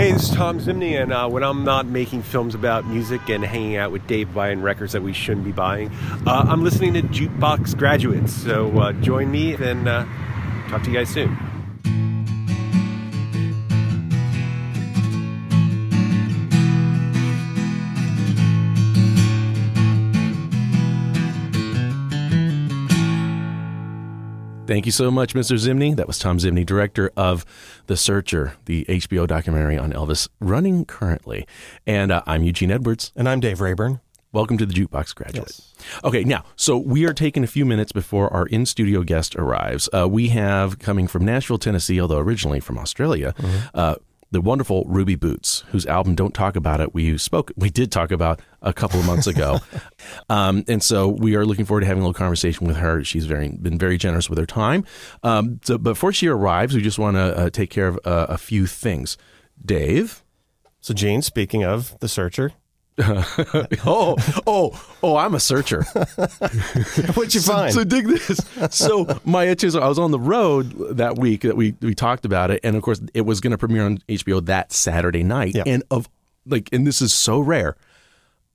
Hey, this is Tom Zimny, and uh, when I'm not making films about music and hanging out with Dave buying records that we shouldn't be buying, uh, I'm listening to Jukebox Graduates. So uh, join me and uh, talk to you guys soon. Thank you so much, Mr. Zimny. That was Tom Zimny, director of The Searcher, the HBO documentary on Elvis, running currently. And uh, I'm Eugene Edwards. And I'm Dave Rayburn. Welcome to the Jukebox Graduate. Yes. Okay, now, so we are taking a few minutes before our in studio guest arrives. Uh, we have coming from Nashville, Tennessee, although originally from Australia, mm-hmm. uh, the wonderful Ruby Boots, whose album "Don't Talk About It" we spoke, we did talk about a couple of months ago, um, and so we are looking forward to having a little conversation with her. She's very been very generous with her time. Um, so before she arrives, we just want to uh, take care of uh, a few things. Dave. So, Gene, speaking of the searcher, oh, oh, oh! I'm a searcher. What'd you find? So, so dig this. So my itches. I was on the road that week that we we talked about it, and of course it was going to premiere on HBO that Saturday night. Yep. And of like, and this is so rare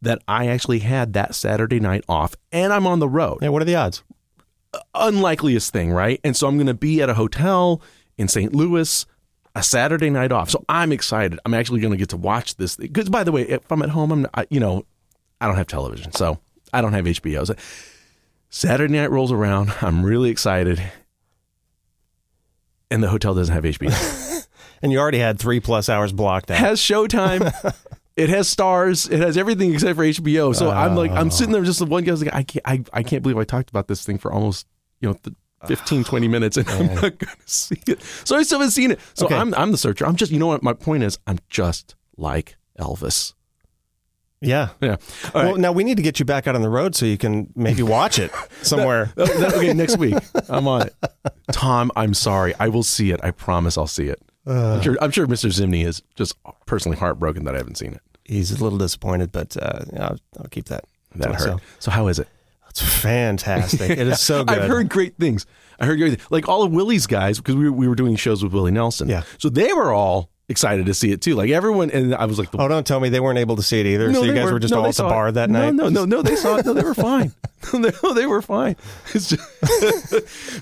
that I actually had that Saturday night off, and I'm on the road. Yeah. What are the odds? Uh, unlikeliest thing, right? And so I'm going to be at a hotel in St. Louis a Saturday night off. So I'm excited. I'm actually going to get to watch this. Because by the way, if I'm at home, I'm not, you know, I don't have television, so I don't have HBO. So Saturday night rolls around. I'm really excited, and the hotel doesn't have HBO. and you already had three plus hours blocked out. It has Showtime. it has stars. It has everything except for HBO. So I'm like, I'm sitting there just the one guy's like, I can't, I, I can't believe I talked about this thing for almost, you know, 15, 20 minutes and I'm not going to see it. So I still haven't seen it. So okay. I'm, I'm the searcher. I'm just, you know what? My point is, I'm just like Elvis. Yeah. Yeah. All well, right. now we need to get you back out on the road so you can maybe watch it somewhere. that, that, okay, next week. I'm on it. Tom, I'm sorry. I will see it. I promise I'll see it. Uh, I'm, sure, I'm sure Mr. Zimny is just personally heartbroken that I haven't seen it. He's a little disappointed, but uh, I'll, I'll, keep that. That hurt. So how is it? It's fantastic. It is so good. I've heard great things. I heard great, like all of Willie's guys because we were, we were doing shows with Willie Nelson. Yeah. So they were all excited to see it too. Like everyone, and I was like, "Oh, don't tell me they weren't able to see it either." No, so you guys were, were just no, all at the bar it. that no, night. No, no, no, they saw it. No, they were fine. no, they were fine. Just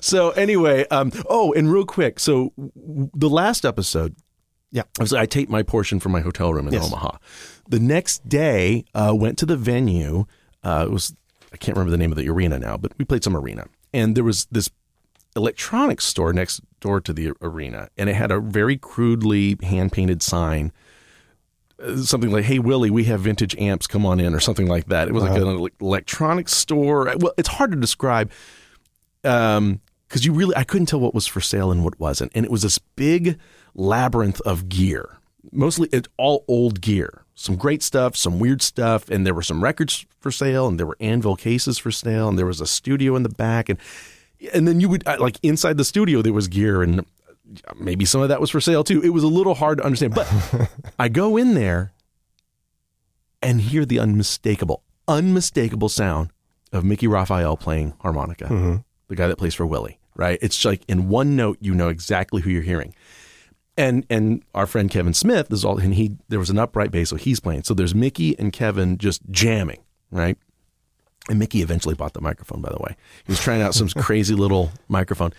so anyway, um, oh, and real quick, so the last episode, yeah, I, was, I taped my portion from my hotel room in yes. Omaha. The next day, uh, went to the venue. Uh, it was I can't remember the name of the arena now, but we played some arena. And there was this electronics store next door to the arena, and it had a very crudely hand painted sign. Uh, something like, "Hey Willie, we have vintage amps. Come on in," or something like that. It was like an electronics store. Well, it's hard to describe because um, you really I couldn't tell what was for sale and what wasn't, and it was this big labyrinth of gear. Mostly, it's all old gear some great stuff, some weird stuff, and there were some records for sale, and there were anvil cases for sale, and there was a studio in the back, and and then you would uh, like inside the studio there was gear, and maybe some of that was for sale too. It was a little hard to understand, but I go in there and hear the unmistakable, unmistakable sound of Mickey Raphael playing harmonica, mm-hmm. the guy that plays for Willie. Right? It's like in one note, you know exactly who you're hearing and and our friend Kevin Smith is all and he there was an upright bass so he's playing. So there's Mickey and Kevin just jamming right? And Mickey eventually bought the microphone by the way. He was trying out some crazy little microphone.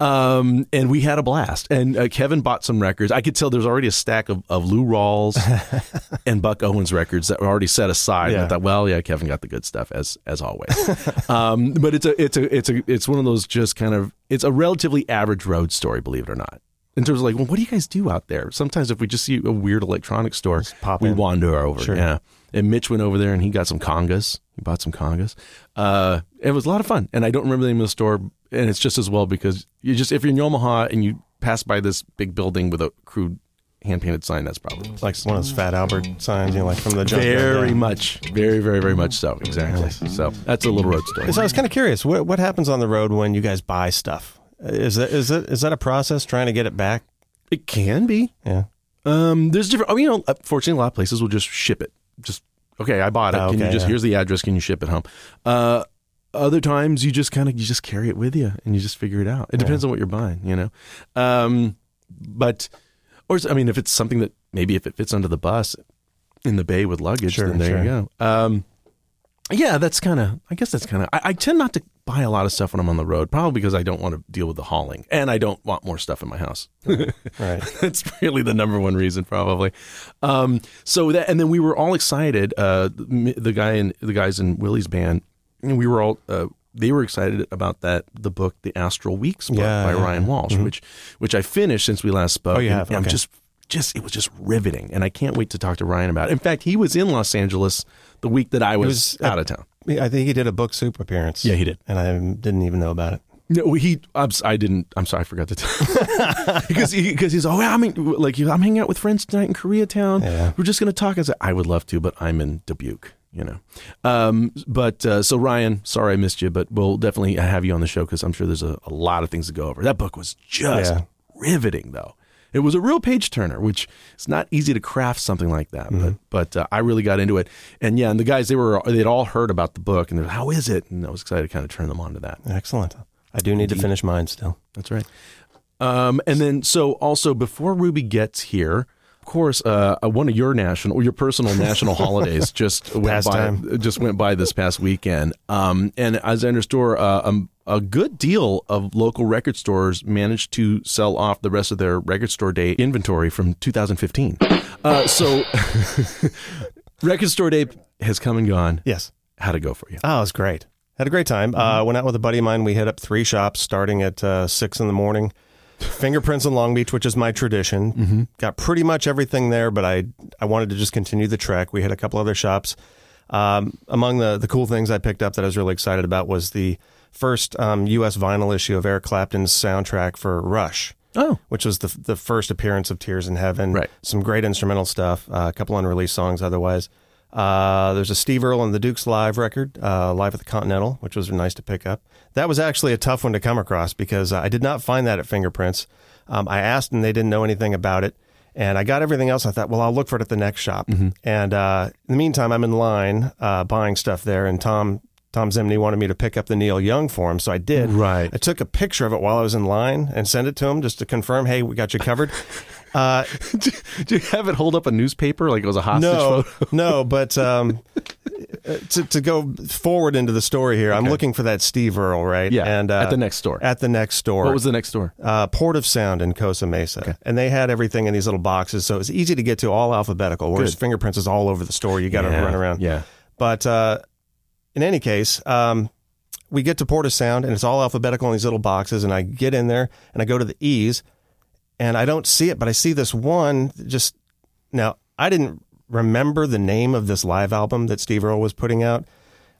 Um, and we had a blast. And uh, Kevin bought some records. I could tell there's already a stack of, of Lou Rawls and Buck Owens records that were already set aside. Yeah. I thought well yeah Kevin got the good stuff as as always. Um, but it's a it's a it's a it's one of those just kind of it's a relatively average road story believe it or not in terms of like, well, what do you guys do out there? Sometimes if we just see a weird electronics store, we in. wander over. Sure. Yeah. And Mitch went over there and he got some congas. He bought some congas. Uh, it was a lot of fun. And I don't remember the name of the store. And it's just as well because you just, if you're in Omaha and you pass by this big building with a crude hand painted sign, that's probably like one of those Fat Albert signs, you know, like from the Very much. Very, very, very much so. Exactly. So that's a little road story. So I was kind of curious what, what happens on the road when you guys buy stuff? Is that is that is that a process trying to get it back? It can be. Yeah. Um, there's different. I mean, you know, fortunately, a lot of places will just ship it. Just okay, I bought it. Oh, can you just yeah. here's the address? Can you ship it home? Uh, other times you just kind of you just carry it with you and you just figure it out. It depends yeah. on what you're buying, you know. Um, but Or I mean, if it's something that maybe if it fits under the bus in the bay with luggage, Sure, then there sure. you go. Um, yeah, that's kind of. I guess that's kind of. I, I tend not to buy a lot of stuff when I'm on the road, probably because I don't want to deal with the hauling, and I don't want more stuff in my house. Right. That's really the number one reason, probably. Um, so that, and then we were all excited. Uh, the, guy and the guys in Willie's band, we were all. Uh, they were excited about that the book, the Astral Weeks book Yeah, by yeah, Mm-hmm. Ryan Walsh, which which I finished since we last spoke. Oh, you and have? I'm just just it was just riveting, and I can't wait to talk to Ryan about it. In fact, he was in Los Angeles the week that I was, was out of town. I think he did a book soup appearance. Yeah, he did. and I didn't even know about it. No, he. I'm, I didn't. I'm sorry, I forgot to tell. because he, because he's oh, yeah, I'm in, like I'm hanging out with friends tonight in Koreatown. Yeah. We're just gonna talk. I said I would love to, but I'm in Dubuque. You know. Um. But uh, so Ryan, sorry I missed you, but we'll definitely have you on the show because I'm sure there's a, a lot of things to go over. That book was just Yeah. riveting, though. It was a real page turner, which it's not easy to craft something like that. Mm-hmm. But but uh, I really got into it, and yeah, and the guys they were they'd all heard about the book, and they're like, how is it? And I was excited to kind of turn them on to that. Excellent. I do need to finish mine still. That's right. Um, and then, so also before Ruby gets here, course, uh, uh, one of your national or your personal national holidays just went by. Pastime. Just went by this past weekend. Um, and as I understand, uh, um, a good deal of local record stores managed to sell off the rest of their record store day inventory from 2015. Uh, so, record store day has come and gone. Yes. How'd it go for you? Oh, it was great. Had a great time. Uh, went out with a buddy of mine. We hit up three shops starting at uh, six in the morning. Fingerprints in Long Beach, which is my tradition. Got pretty much everything there, but I I wanted to just continue the trek. We hit a couple other shops. Um, among the the cool things I picked up that I was really excited about was the first um, U.S. vinyl issue of Eric Clapton's soundtrack for Rush Oh, which was the the first appearance of Tears in Heaven. Right. Some great instrumental stuff. Uh, a couple unreleased songs otherwise. Uh, there's a Steve Earle and the Dukes live record, uh, live at the Continental, which was nice to pick up. That was actually a tough one to come across because I did not find that at Fingerprints. Um, I asked and they didn't know anything about it. And I got everything else. I thought, well, I'll look for it at the next shop. And uh, in the meantime, I'm in line uh, buying stuff there. And Tom Tom Zimny wanted me to pick up the Neil Young for him, so I did. Right. I took a picture of it while I was in line and sent it to him just to confirm, hey, we got you covered. Uh, did you have it hold up a newspaper like it was a hostage no, photo? no, but um, to, to go forward into the story here, I'm looking for that Steve Earle, right? Yeah, and uh, at the next store. At the next store. What was the next store? uh, Port of Sound in Costa Mesa, Okay. and they had everything in these little boxes, so it was easy to get to, all alphabetical. Whereas Good. fingerprints is all over the store; you got to Yeah, run around. Yeah. But uh, in any case, um, we get to Port of Sound and it's all alphabetical in these little boxes. And I get in there and I go to the E's and I don't see it, but I see this one just now. I didn't remember the name of this live album that Steve Earle was putting out.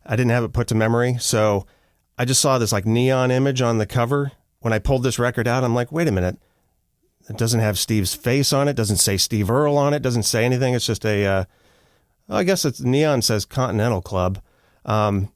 I didn't have it put to memory. So I just saw this like neon image on the cover. When I pulled this record out, I'm like, wait a minute. It doesn't have Steve's face on it. Doesn't say Steve Earle on it. Doesn't say anything. It's just a, uh, I guess it's neon says Continental Club. Um,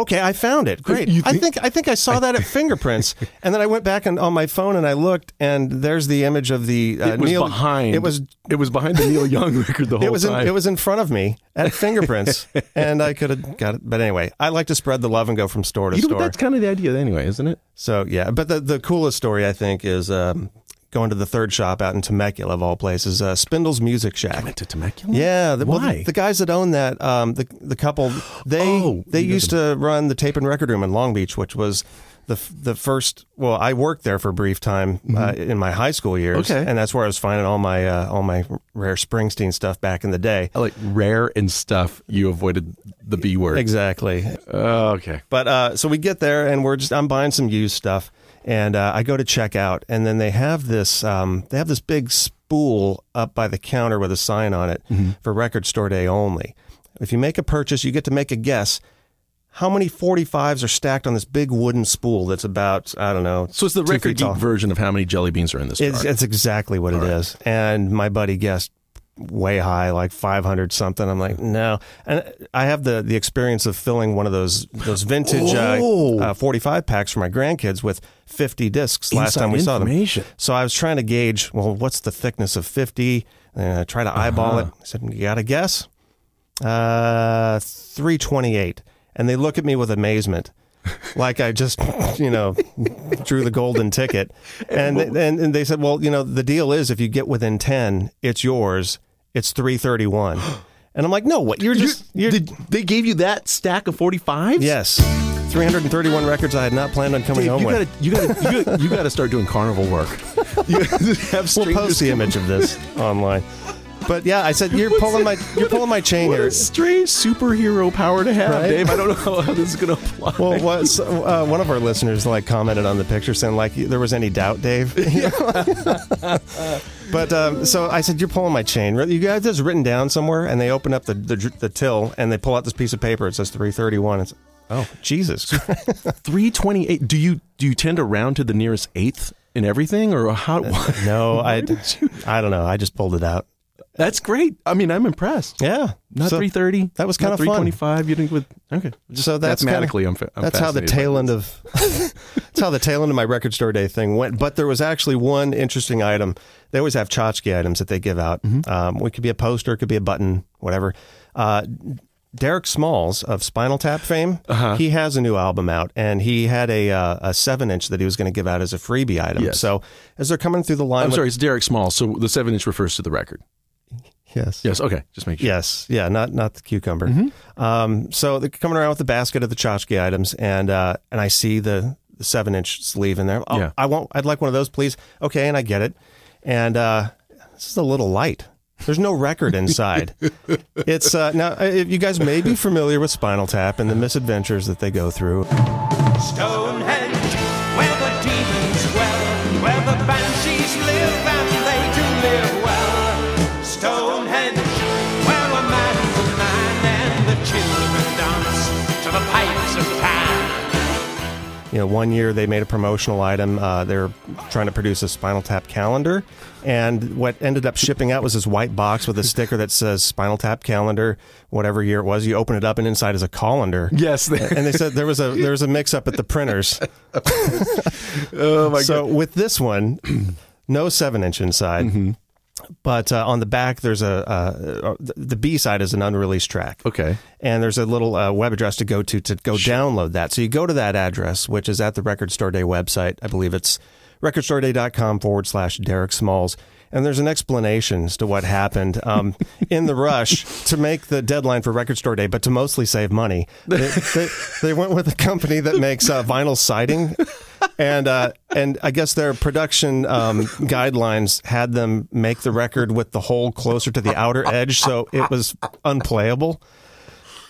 okay, I found it. Great. I think- I think I saw that at Fingerprints, and then I went back and, on my phone and I looked, and there's the image of the uh, It was Neil. behind. It was It was behind the Neil Young record the whole it was in, time. it was in front of me at Fingerprints, and I could have got it. But anyway, I like to spread the love and go from store to You know, store. that's kind of the idea anyway, isn't it? So yeah, but the the coolest story I think is um, going to the third shop out in Temecula of all places, uh, Spindle's Music Shack. went to Temecula. Yeah, the, well, Why? the, the guys that own that, um, the the couple, they Oh, they used to run the tape and record room in Long Beach, which was the the first. Well, I worked there for a brief time uh, in my high school years, Mm-hmm. Okay. and that's where I was finding all my uh, all my rare Springsteen stuff back in the day. I like rare and stuff. You avoided the B word. Exactly. Okay. But uh, so we get there and we're just I'm buying some used stuff, and uh, I go to check out, and then they have this um, they have this big spool up by the counter with a sign on it for record store day only. If you make a purchase, you get to make a guess. How many 45s are stacked on this big wooden spool that's about, I don't know. So it's the record geek version of how many jelly beans are in this It's, it's exactly what it is. And my buddy guessed way high, like 500 something. I'm like, no. And I have the, the experience of filling one of those those vintage Oh. uh, uh, 45 packs for my grandkids with 50 discs last Inside time we saw them. So I was trying to gauge, well, what's the thickness of 50? And I try to eyeball Uh-huh. it. I said, you got to guess? Uh, 328. And they look at me with amazement. like I just, you know, drew the golden ticket. And, and, and they said, well, you know, the deal is if you get within 10, it's yours. It's 331. And I'm like, no, what? You're just, you're, Did they gave you that stack of 45s? yes. 331 records I had not planned on coming Dave, home you with. gotta, you gotta, you gotta, you gotta start doing carnival work. You have We'll post the image of this online. But yeah, I said you're pulling my you're pulling my chain What here. a strange superhero power to have, Right? Dave. I don't know how, this is gonna apply. Well, what, so, uh, one of our listeners like commented on the picture saying like there was any doubt, Dave. but um, so I said you're pulling my chain. You guys this written down somewhere, and they open up the, the the till and they pull out this piece of paper. It says 331. It's oh Jesus. 328. Do you do you tend to round to the nearest eighth in everything, or how? no, I I don't know. I just pulled it out. That's great. I mean, I'm impressed. Yeah, Not So 330. that was kinda not fun. 325. You think with okay? Just So that's kinda- I'm, I'm That's how the tail end of that's how the tail end of my record store day thing went. But there was actually one interesting item. They always have tchotchke items that they give out. Mm-hmm. Um, it could be a poster, it could be a button, whatever. Uh, Derek Smalls of Spinal Tap fame, Uh-huh. he has a new album out, and he had a uh, a seven inch that he was going to give out as a freebie item. Yes. So as they're coming through the line, I'm sorry, it's Derek Smalls. So the seven inch refers to the record. Yes, Yes. Okay. Just make sure. Yes, yeah, not not the cucumber. Mm-hmm. Um, so they're coming around with the basket of the tchotchke items, and uh, and I see the, the seven inch sleeve in there. Oh, Yeah. I want. I'd like one of those, please. Okay, and I get it. And uh, this is a little light. There's no record inside. it's uh, now. You guys may be familiar with Spinal Tap and the misadventures that they go through. Stonehenge, You know, one year they made a promotional item. Uh, they're trying to produce a Spinal Tap calendar, and what ended up shipping out was this white box with a sticker that says Spinal Tap calendar, whatever year it was. You open it up, and inside is a colander. Yes. and they said there was a there was a mix up at the printers. oh my god. so with this one, no seven inch inside. Mm-hmm. But uh, on the back, there's a uh, the B side is an unreleased track Okay. and there's a little uh, web address to go to to go download that. So you go to that address, which is at the Record Store Day website. I believe it's recordstoreday.com forward slash Derek Smalls. And there's an explanation as to what happened um, in the rush to make the deadline for Record Store Day, but to mostly save money. They, they, they went with a company that makes uh, vinyl siding. And uh, and I guess their production um, guidelines had them make the record with the hole closer to the outer edge, so it was unplayable.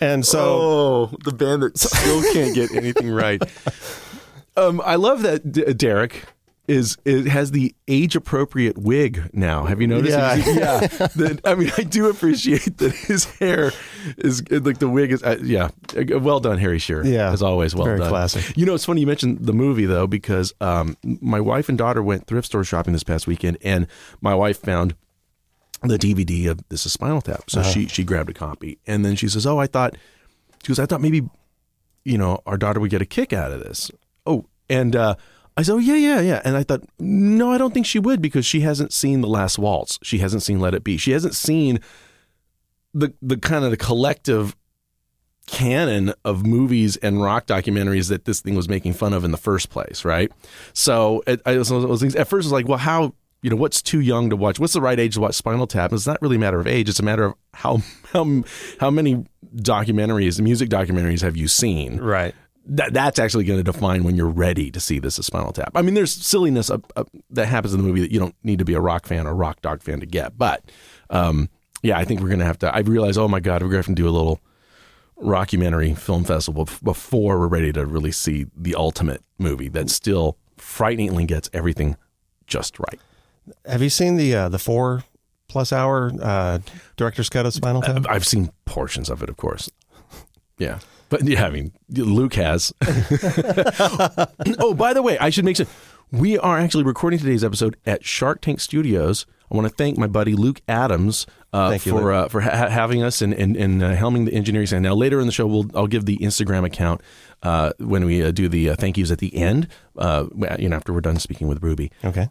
And so Oh, the band that still can't get anything right. Um, I love that D- Derek is it has the age appropriate wig now. Have you noticed? Yeah. yeah. The- I mean, I do appreciate that his hair is like the wig is. Uh, yeah, well done, Harry Shearer. Yeah. as always, well Very done. classic. You know, it's funny you mentioned the movie though, because um, my wife and daughter went thrift store shopping this past weekend, and my wife found the DVD of This is Spinal Tap. So Uh-huh. she she grabbed a copy, and then she says, "Oh, I thought." She goes, "I thought maybe, you know, our daughter would get a kick out of this." Oh, and uh, I said, "Oh yeah, yeah, yeah." And I thought, no, I don't think she would because she hasn't seen The Last Waltz. She hasn't seen Let It Be. She hasn't seen the the kind of the collective canon of movies and rock documentaries that this thing was making fun of in the first place, right? So it, was, was at first I was like, well, how you know what's too young to watch? What's the right age to watch Spinal Tap? It's not really a matter of age; it's a matter of how how how many documentaries, music documentaries, have you seen? right. That that's actually going to define when you're ready to see this as Spinal Tap. I mean, there's silliness that happens in the movie that you don't need to be a rock fan or rock dog fan to get, but um, yeah, I think we're going to have to. I realize, oh my god, we're going to have to do a little rockumentary film festival before we're ready to really see the ultimate movie that still frighteningly gets everything just right. Have you seen the uh, the four plus hour uh, director's cut of Spinal Tap? I've seen portions of it, of course. Yeah. But yeah, I mean, Luke has. oh, by the way, I should make sure we are actually recording today's episode at Shark Tank Studios. I want to thank my buddy Luke Adams uh, you, for Luke. uh, for ha- having us and and, and uh, helming the engineering stand. Now later in the show, we'll I'll give the Instagram account uh, when we uh, do the uh, thank yous at the end. Uh, you know, after we're done speaking with Ruby, Okay.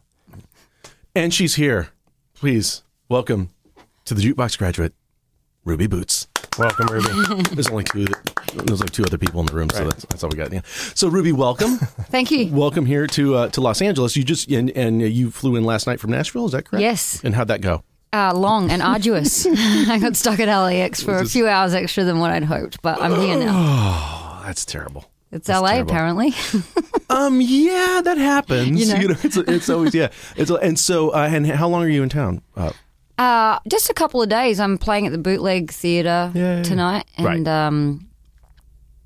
and she's here. Please welcome to the Jukebox graduate, Ruby Boots. Welcome, Ruby. There's only two. That, There's like two other people in the room, so that's, that's all we got. Yeah. So Ruby, welcome, Thank you. welcome here to uh, to Los Angeles. You just and, and you flew in last night from Nashville. Is that correct? Yes. And how'd that go? Uh, long and arduous. I got stuck at LAX for a few hours extra than what I'd hoped, but I'm here now. Oh, that's terrible. It's That's LA, terrible. apparently. Um, yeah, that happens. You know. it's, it's always yeah. It's and so uh, and how long are you in town? Uh, Uh, just a couple of days. I'm playing at the Bootleg Theatre Yay. tonight and Right. um,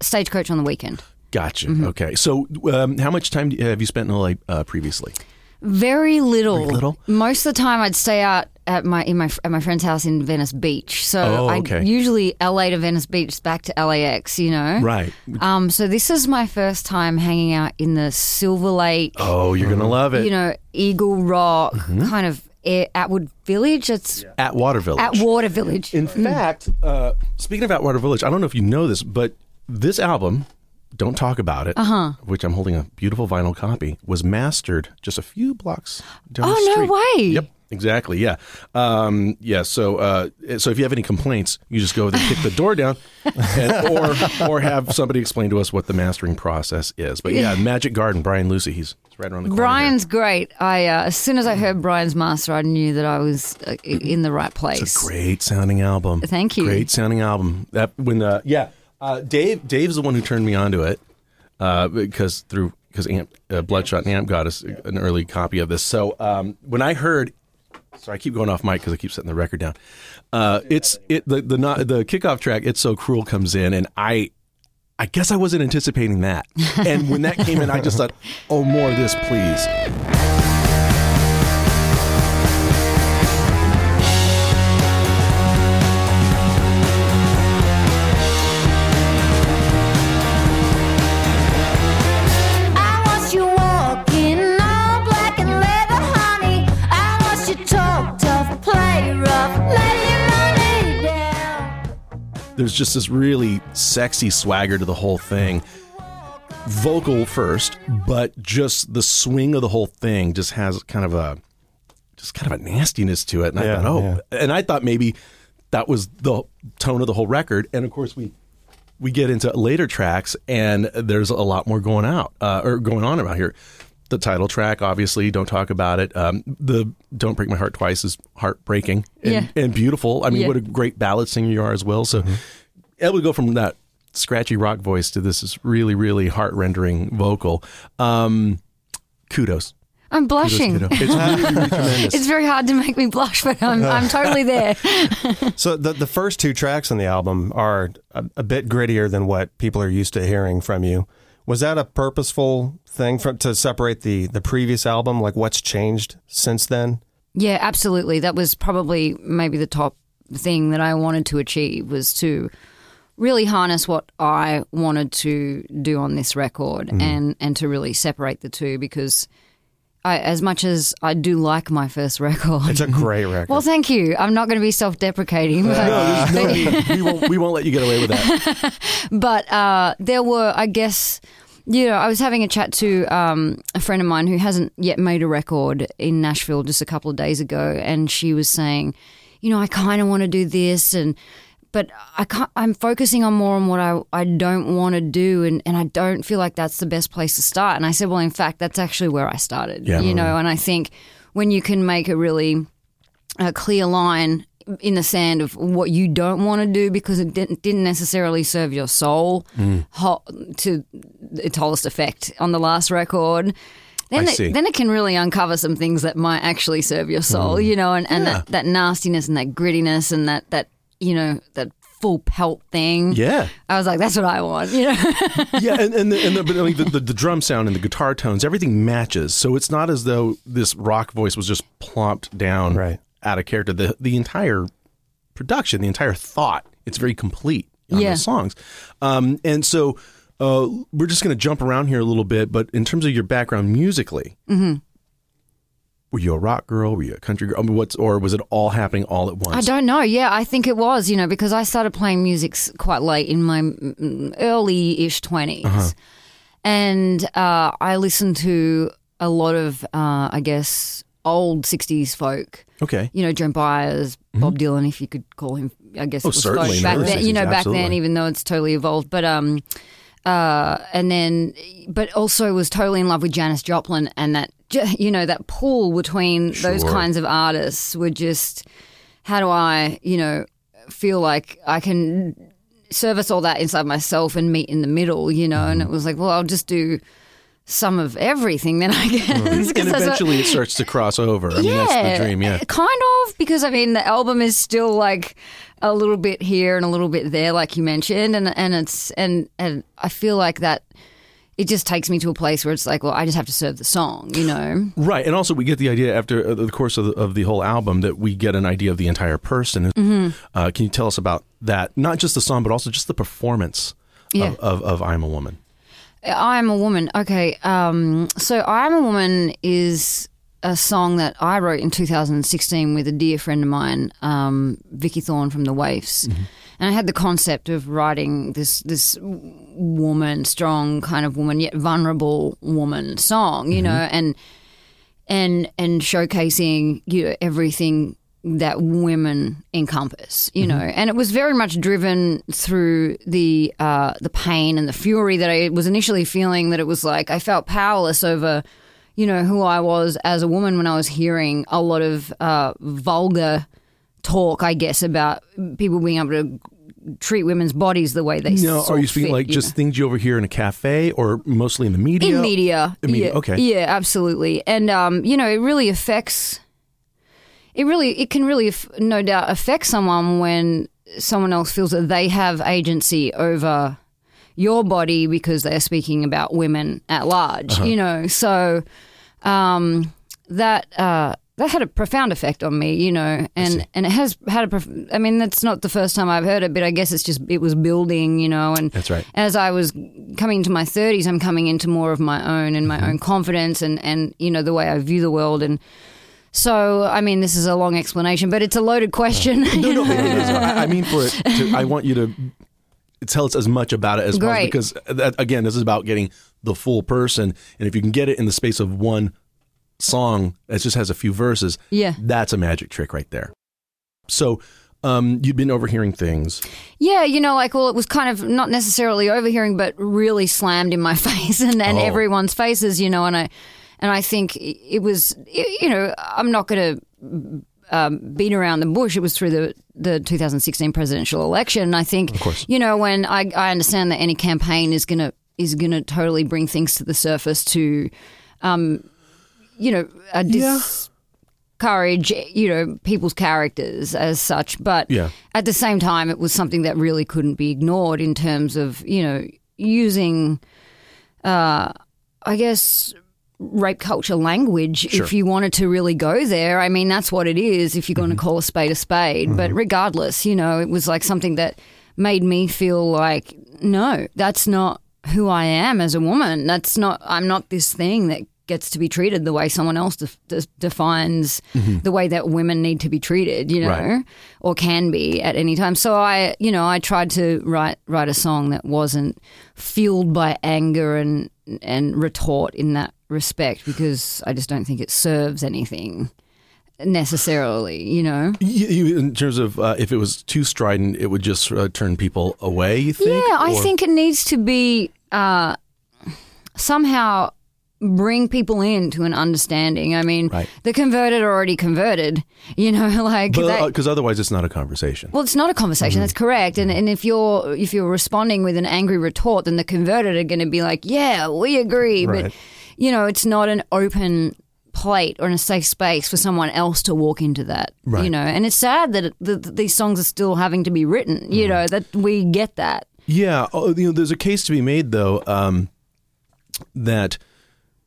Stagecoach on the weekend. gotcha. Mm-hmm. Okay. So um, how much time do you, have you spent in LA uh, previously? Very little. Very little? Most of the time, I'd stay out at my in my at my friend's house in Venice Beach. So Oh, I okay. usually LA to Venice Beach, back to LAX. You know. Right. Um. So this is my first time hanging out in the Silver Lake. Oh, you're gonna love it. You know, Eagle Rock, Mm-hmm. kind of air, Atwood Village. It's Atwater Village. Atwater Village. In fact, uh, speaking of Atwater Village, I don't know if you know this, but this album, Don't Talk About It, uh-huh. which I'm holding a beautiful vinyl copy, was mastered just a few blocks down the Oh, no street. way. Yep. Exactly. Yeah. Um, yeah. So, uh, so if you have any complaints, you just go there, kick the door down, and, or or have somebody explain to us what the mastering process is. But yeah, Magic Garden, Brian Lucey, he's, he's right around the corner. here. Brian's great. I uh, as soon as I heard Brian's master, I knew that I was uh, in the right place. It's a great sounding album. Thank you. Great sounding album. That when uh, yeah, uh, Dave Dave's the one who turned me onto it uh, because through because Amp, uh, Bloodshot and Amp got us an early copy of this. So um, when I heard, sorry, I keep going off mic because I keep setting the record down. Uh, it's it the the not, the kickoff track. It's so cruel comes in, and I. I guess I wasn't anticipating that. And when that came in, I just thought, oh, more of this, please. There's just this really sexy swagger to the whole thing. Vocal first, but just the swing of the whole thing just has kind of a just kind of a nastiness to it. And I thought, oh, yeah. and I thought maybe that was the tone of the whole record. And of course, we we get into later tracks, and there's a lot more going out uh, or going on around here. The title track, obviously, don't talk about it. Um, the "Don't Break My Heart Twice" is heartbreaking and, Yeah. and beautiful. I mean, Yeah. what a great ballad singer you are as well. So it would go from that scratchy rock voice to this is really, really heart rendering vocal. Um, kudos. I'm Kudos, blushing. It's really, really. It's very hard to make me blush, but I'm, I'm totally there. So the the first two tracks on the album are a, a bit grittier than what people are used to hearing from you. Was that a purposeful thing to separate the the previous album? Like what's changed since then? Yeah, absolutely. That was probably maybe the top thing that I wanted to achieve was to really harness what I wanted to do on this record mm-hmm. and and to really separate the two because I, as much as I do like my first record. It's a great record. well, thank you. I'm not going to be self-deprecating, but, No, we won't. We won't let you get away with that. but uh, there were, I guess, you know, I was having a chat to um, a friend of mine who hasn't yet made a record in Nashville just a couple of days ago, and she was saying, you know, I kind of want to do this, and but I can't, I'm focusing on more on what I, I don't want to do, and, and I don't feel like that's the best place to start. And I said, well, in fact, that's actually where I started, Yeah. you know, and I think when you can make a really a clear line in the sand of what you don't want to do because it didn't, didn't necessarily serve your soul Mm. ho- to its wholest effect on the last record. Then it, then it can really uncover some things that might actually serve your soul, you know, and, and Mm. Yeah. that, that nastiness and that grittiness and that, that you know, that full pelt thing. Yeah. I was like, that's what I want, you know. yeah, and and the, and the, but I mean, the, the the drum sound and the guitar tones, everything matches. So it's not as though this rock voice was just plopped down Right. out of character. The the entire production, the entire thought, it's very complete on Yeah. the songs. Um, and so uh, we're just going to jump around here a little bit. But in terms of your background musically, Mm-hmm. Were you a rock girl? Were you a country girl? I mean, what's or was it all happening all at once? I don't know. Yeah, I think it was, you know, because I started playing music quite late in my mm, early-ish 20s. And uh, I listened to a lot of, uh, I guess, old '60s folk. Okay. You know, Joan Baez, Bob Dylan, if you could call him. I guess Mm-hmm. Oh, it was certainly, back then. You know, 60s, back then, even though it's totally evolved. But um, uh, and then, but also was totally in love with Janis Joplin, and that you know that pull between those kinds of artists were just how do I, you know, feel like I can service all that inside myself and meet in the middle, you know? Mm-hmm. And it was like, well, I'll just do some of everything then I guess. Mm-hmm. And that's what- eventually it starts to cross over. I mean, that's the dream, yeah. Kind of, because I mean, the album is still like a little bit here and a little bit there, like you mentioned, and and it's and and I feel like that it just takes me to a place where it's like, well, I just have to serve the song, you know? Right, and also we get the idea after uh, the course of the, of the whole album that we get an idea of the entire person. Mm-hmm. Uh, can you tell us about that? Not just the song, but also just the performance Yeah. of, of, of "I'm a Woman." I am a woman. Okay, um, so I am a woman is a song that I wrote in 2016 with a dear friend of mine, um, Vikki Thorn from the Waifs, and I had the concept of writing this this woman, strong kind of woman, yet vulnerable woman song, you know, and and and showcasing you know everything that women encompass, you know, and it was very much driven through the uh, the pain and the fury that I was initially feeling. That it was like I felt powerless over, you know, who I was as a woman when I was hearing a lot of uh, vulgar talk, I guess, about people being able to treat women's bodies the way they. No, are you speaking fit, like you just know. things you overhear in a cafe, or mostly in the media? in media? In media, yeah, okay. Yeah, absolutely. And um, you know, it really affects. It really, it can really, no doubt, affect someone when someone else feels that they have agency over your body because they're speaking about women at large. Uh-huh. You know, so um, that. Uh, that had a profound effect on me, you know, and, and it has had a. Prof- I mean, that's not the first time I've heard it, but I guess it's just it was building, you know, and That's right. as I was coming into my 30s, I'm coming into more of my own and my Mm-hmm. own confidence and, and, you know, the way I view the world. And so, I mean, this is a long explanation, but it's a loaded question. No, no, no, no, no. I I mean, for it, to, I want you to tell us as much about it as possible because, that, again, this is about getting the full person, and if you can get it in the space of one song that just has a few verses, Yeah. that's a magic trick right there. So, um, you've been overhearing things. yeah, you know, like, well, it was kind of not necessarily overhearing, but really slammed in my face and, and Oh. everyone's faces, you know, and I, and I think it was, you know, I'm not going to um, beat around the bush. It was through the, the 2016 presidential election. And I think, course. you know, when I, I understand that any campaign is going to is to totally bring things to the surface to, um, you know, uh, discourage, you know, people's characters as such. But Yeah. at the same time, it was something that really couldn't be ignored in terms of, you know, using, uh, I guess, rape culture language Sure. if you wanted to really go there. I mean, that's what it is if you're going to mm-hmm. call a spade a spade. But mm-hmm. regardless, you know, it was like something that made me feel like, no, that's not who I am as a woman. That's not, I'm not this thing that gets to be treated the way someone else def- de- defines mm-hmm. the way that women need to be treated, you know, Right. or can be at any time. So I, you know, I tried to write write a song that wasn't fueled by anger and and retort in that respect because I just don't think it serves anything necessarily, you know. You, you, in terms of uh, if it was too strident, it would just uh, turn people away. You think? Yeah, I Or- think it needs to be uh, somehow bring people into an understanding. I mean, Right. the converted are already converted, you know, like because otherwise it's not a conversation. well, it's not a conversation. That's correct. And and if you're if you're responding with an angry retort, then the converted are going to be like, "Yeah, we agree," Right. but you know, it's not an open plate or in a safe space for someone else to walk into that. Right. You know, and it's sad that, it, that these songs are still having to be written. You know, that we get that. Yeah, oh, you know, there's a case to be made though um, that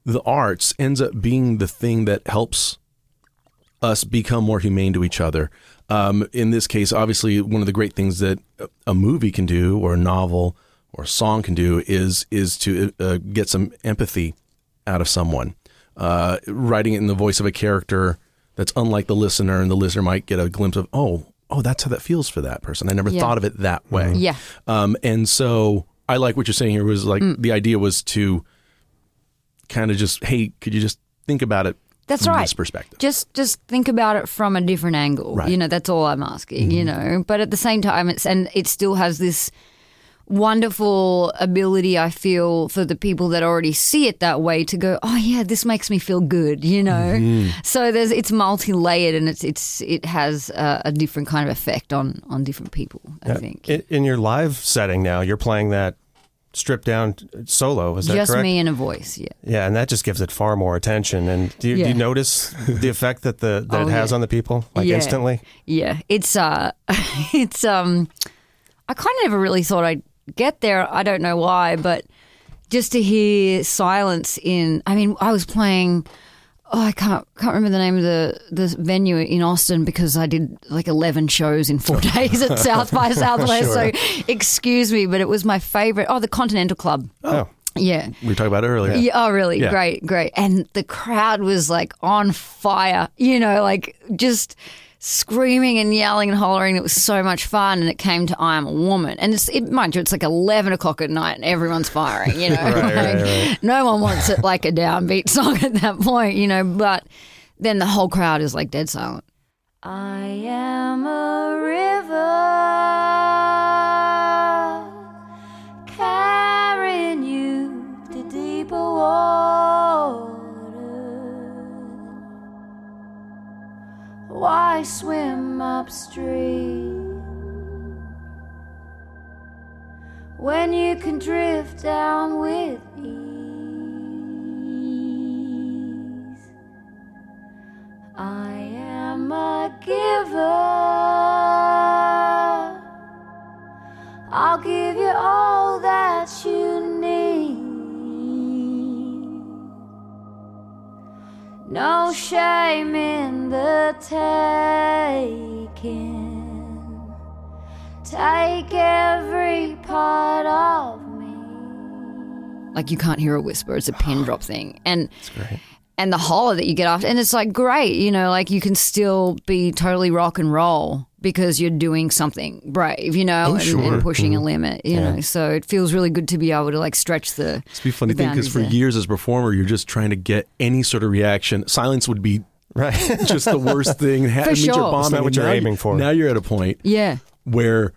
the arts ends up being the thing that helps us become more humane to each other. Um, in this case, obviously, one of the great things that a- a movie can do, or a novel, or a song can do, is is to uh, get some empathy out of someone. Uh, writing it in the voice of a character that's unlike the listener, and the listener might get a glimpse of, oh, oh, that's how that feels for that person. I never Yeah. thought of it that way. Yeah. Um, and so I like what you're saying here was like Mm. the idea was to kind of just, hey, could you just think about it That's from right. this perspective. Just just think about it from a different angle. Right. Mm-hmm. You know, that's all I'm asking, you know. But at the same time it's and it still has this wonderful ability I feel for the people that already see it that way to go, "Oh yeah, this makes me feel good," you know. Mm-hmm. So there's it's multi-layered and it's it's it has a, a different kind of effect on on different people, I think. In, in your live setting now, you're playing that stripped down solo. Is that Just correct? me and a voice, yeah. Yeah, and that just gives it far more attention. And do you, do you notice the effect that the that Oh, it has yeah. on the people, like Yeah. instantly? Yeah, it's uh, it's um, I kind of never really thought I'd get there. I don't know why, but just to hear silence in, I mean, I was playing. Oh, I can't can't remember the name of the the venue in Austin because I did like eleven shows in four days at South by Southwest. So excuse me, but it was my favorite. Oh, the Continental Club. Oh. oh, Yeah. we talked about it earlier. Yeah. Oh, really? Yeah. Great, great. And the crowd was like on fire, you know, like just screaming and yelling and hollering. It was so much fun. And it came to I Am a Woman. And it's, it, mind you, it's like 11 o'clock at night and everyone's firing, you know. like, No one wants it like a downbeat song at that point, you know, but then the whole crowd is like dead silent. I am a river Why swim upstream when you can drift down with ease? I am a giver. I'll give you all No shame in the taking. Take every part of me. Like you can't hear a whisper; it's a pin drop thing, and and the holler that you get after, and it's like great, you know, like you can still be totally rock and roll because you're doing something brave, you know, oh, and, sure. and pushing a mm-hmm. limit, you know. So it feels really good to be able to like stretch the. It's be a funny thing because for there. years as a performer, you're just trying to get any sort of reaction. Silence would be right. just the worst thing. Ha- For it means sure. You're It's not what you're now you- aiming for. Now you're at a point Yeah, where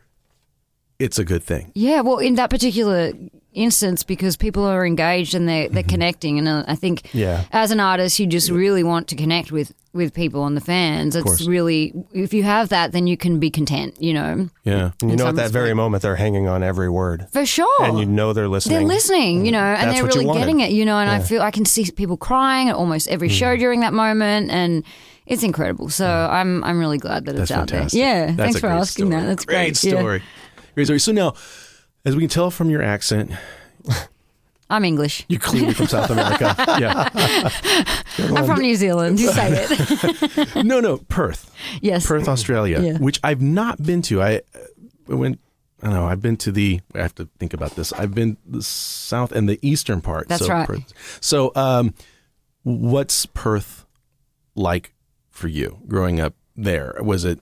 it's a good thing. yeah. Well, in that particular instance, because people are engaged and they're they're connecting, and uh, I think Yeah. as an artist, you just really want to connect with with people and the fans. It's course. really if you have that, then you can be content, you know, Yeah. And you know, at that very moment, they're hanging on every word, for sure. and you know they're listening. They're listening, you know, and they're really getting it, you know, and I feel I can see people crying at almost every show Mm. during that moment and it's incredible. So I'm I'm really glad that That's it's out fantastic. there. Yeah, That's thanks for asking story. that. That's great great. Yeah. story. Great story. So now, as we can tell from your accent, I'm English. you're clearly from South America. Yeah. I'm from New Zealand. You say it. No, no, Perth. yes. Perth, Australia, Yeah. which I've not been to. I uh, went. I don't know. I've been to the. I have to think about this. I've been the south and the eastern part. That's so right. Perth. So, um, what's Perth like for you growing up there? Was it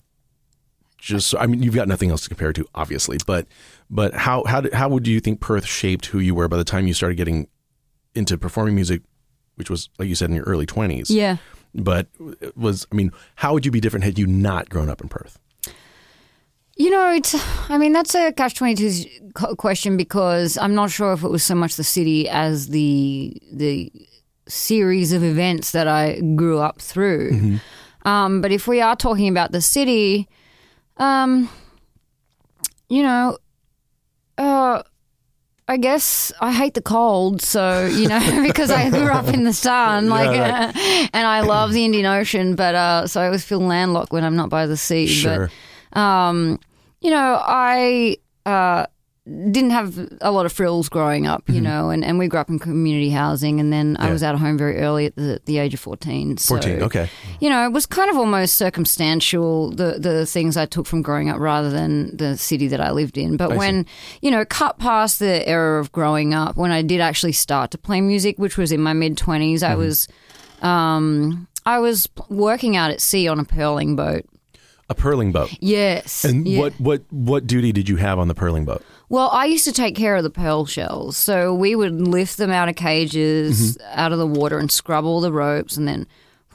just? I mean, you've got nothing else to compare to, obviously. But, but how how did, how would you think Perth shaped who you were by the time you started getting into performing music, which was like you said in your early twenties? Yeah. But it was I mean, how would you be different had you not grown up in Perth? You know, it's. I mean, that's a catch twenty two question because I'm not sure if it was so much the city as the the series of events that I grew up through. Um, but if we are talking about the city, um, you know, uh, I guess I hate the cold, so you know, because I grew up in the sun, like, uh, and I love the Indian Ocean, but uh, so I always feel landlocked when I'm not by the sea. Sure. But um, you know, I uh, didn't have a lot of frills growing up, you know, and, and we grew up in community housing, and then I Mm-hmm. Was out of home very early at the, the age of 14. So, 14, okay. You know, it was kind of almost circumstantial, the, the things I took from growing up rather than the city that I lived in. But I see. when, you know, cut past the era of growing up, when I did actually start to play music, which was in my mid 20s, I Mm-hmm. was. Um, I was working out at sea on a pearling boat. A pearling boat. Yes. And yeah. what what what duty did you have on the pearling boat? Well, I used to take care of the pearl shells. So we would lift them out of cages, Mm-hmm. out of the water, and scrub all the ropes, and then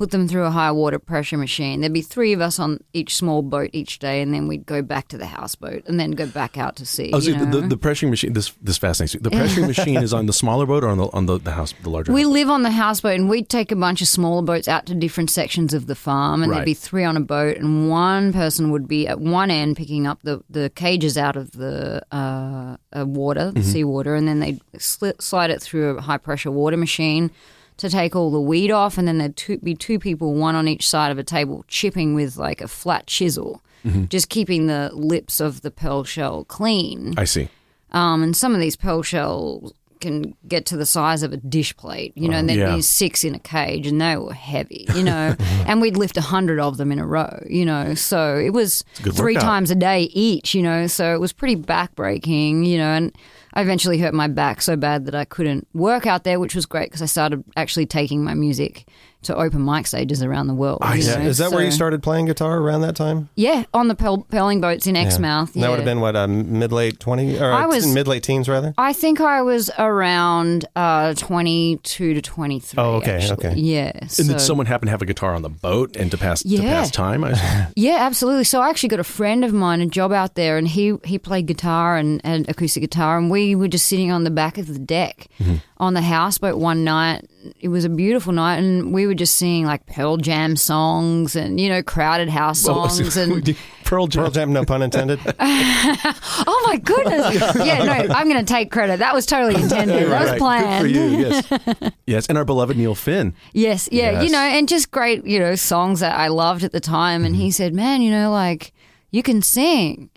put them through a high water pressure machine. There'd be three of us on each small boat each day, and then we'd go back to the houseboat and then go back out to sea. Oh, so know? the, the pressuring machine. This this fascinates me. The pressuring machine is on the smaller boat or on the on the, the house, the larger. We live on the houseboat, and we'd take a bunch of smaller boats out to different sections of the farm, and Right. there'd be three on a boat, and one person would be at one end picking up the, the cages out of the uh, uh, water, the seawater, and then they'd sli- slide it through a high pressure water machine to take all the weed off, and then there'd be two people, one on each side of a table, chipping with like a flat chisel, just keeping the lips of the pearl shell clean. I see. Um, and some of these pearl shells can get to the size of a dish plate, you know, and there'd yeah. be six in a cage, and they were heavy, you know, and we'd lift a hundred of them in a row, you know, so it was three workout. times a day each, you know, so it was pretty backbreaking, you know, and I eventually hurt my back so bad that I couldn't work out there, which was great because I started actually taking my music to open mic stages around the world. I see. Yeah. know, Is that where you started playing guitar around that time? Yeah, on the pearl, pearling boats in Exmouth. That would have been what uh, mid late twenty or I was- mid late teens rather. I think I was around uh, 22 to 23. Oh, okay, actually. okay. Yeah. And so- did someone happen to have a guitar on the boat and to pass to Yeah. pass time? I, yeah, absolutely. So I actually got a friend of mine a job out there, and he he played guitar and, and acoustic guitar, and we were just sitting on the back of the deck Mm-hmm. on the houseboat one night. It was a beautiful night, and we were just singing like Pearl Jam songs and you know crowded house Well, songs and Pearl Jam. Pearl Jam, no pun intended. oh my goodness, yeah. No, I'm going to take credit. That was totally intended. that was Right. planned. Good for you. Yes. yes. And our beloved Neil Finn. Yes, yeah, Yes. you know, and just great, you know, songs that I loved at the time. And he mm-hmm. said, "Man, you know, like you can sing."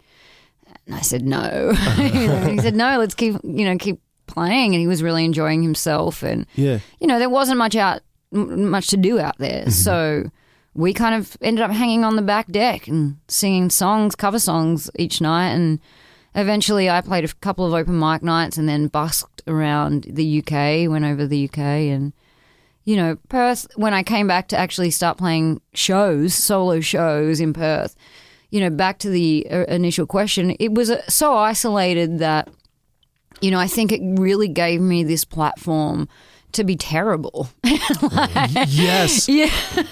And I said, "No." You know, he said, "No, let's keep, you know, keep playing." And he was really enjoying himself, and Yeah. you know, there wasn't much out, much to do out there, so. We kind of ended up hanging on the back deck and singing songs, cover songs each night, and eventually I played a couple of open mic nights, and then busked around the UK, went over the UK, and you know, Perth, when I came back to actually start playing shows, solo shows in Perth, you know, back to the uh, initial question, it was uh, so isolated that, you know, I think it really gave me this platform to be terrible. Yes. yeah.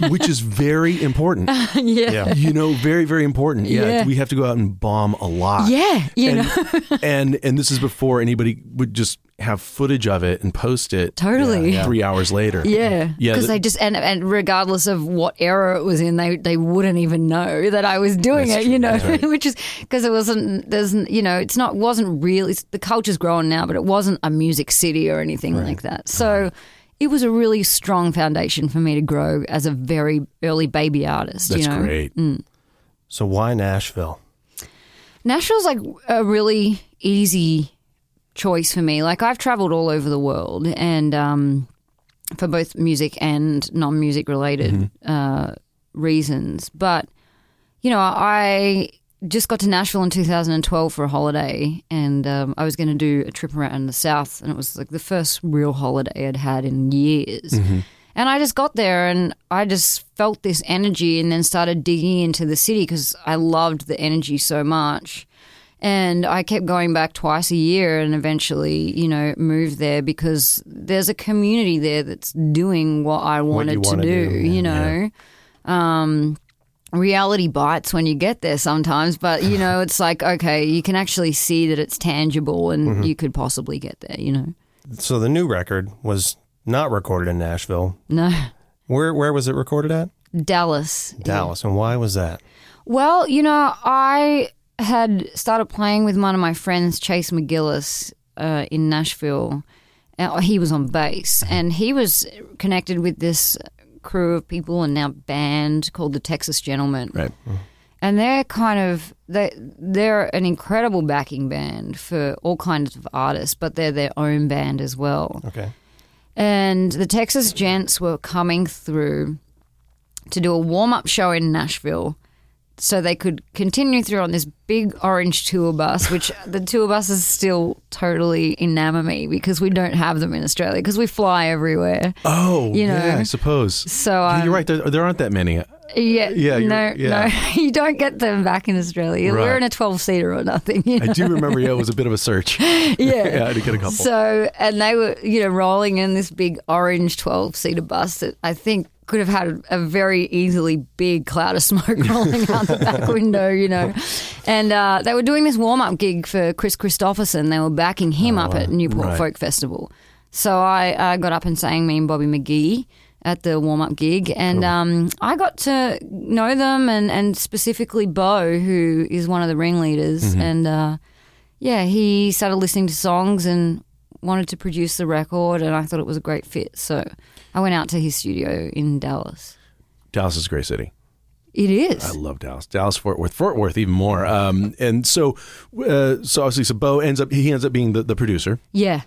Which is very important. yeah. You know, very, very important. Yeah, Yeah. We have to go out and bomb a lot. Yeah. You and, know, and and this is before anybody would just have footage of it and post it Totally. three hours later. Yeah, Yeah, because the- they just and and regardless of what era it was in, they they wouldn't even know that I was doing That's it. You know, true, which is because it wasn't. There's you know, it's not wasn't really. The culture's growing now, but it wasn't a music city or anything like that. So. It was a really strong foundation for me to grow as a very early baby artist. That's you know? great. Mm. So why Nashville? Nashville's like a really easy choice for me. Like I've traveled all over the world, and um, for both music and non-music related uh, reasons. But you know, I just got to Nashville in 2012 for a holiday, and um, I was going to do a trip around the South, and it was like the first real holiday I'd had in years. And I just got there and I just felt this energy and then started digging into the city because I loved the energy so much. And I kept going back twice a year and eventually, you know, moved there because there's a community there that's doing what I wanted to wanna do, do, you know. Um, reality bites when you get there sometimes, but, you know, it's like, okay, you can actually see that it's tangible and you could possibly get there, you know. So the new record was not recorded in Nashville. No, Where where was it recorded at? Dallas. Dallas. And why was that? Well, you know, I had started playing with one of my friends, Chase McGillis, uh, in Nashville. Uh, he was on bass, and he was connected with this crew of people and now band called the Texas Gentlemen. Right. And they're kind of they they're an incredible backing band for all kinds of artists, but they're their own band as well. Okay. And the Texas Gents were coming through to do a warm up show in Nashville so they could continue through on this big orange tour bus, which the tour buses still totally enamor me because we don't have them in Australia because we fly everywhere. Oh, You know. yeah, I suppose. So um, you're right. There, there aren't that many. Yeah, Yeah, no, yeah. no, you don't get them back in Australia. Right. We're in a twelve seater or nothing. You know? I do remember. Yeah, it was a bit of a search. yeah. yeah, I had to get a couple. So, and they were, you know, rolling in this big orange 12 seater bus that I think could have had a very easily big cloud of smoke rolling out the back window, you know. And uh, they were doing this warm up gig for Kris Kristofferson. They were backing him up at Newport right. Folk Festival. So I uh, got up and sang me and Bobby McGee at the warm up gig, and um, I got to know them and and specifically Bo, who is one of the ringleaders, and uh, yeah, he started listening to songs and wanted to produce the record, and I thought it was a great fit. So I went out to his studio in Dallas. Dallas is a great city. It is. I love Dallas. Dallas, Fort Worth, Fort Worth, even more. Um, and so, uh, so obviously, so Bo ends up he ends up being the, the producer. yeah.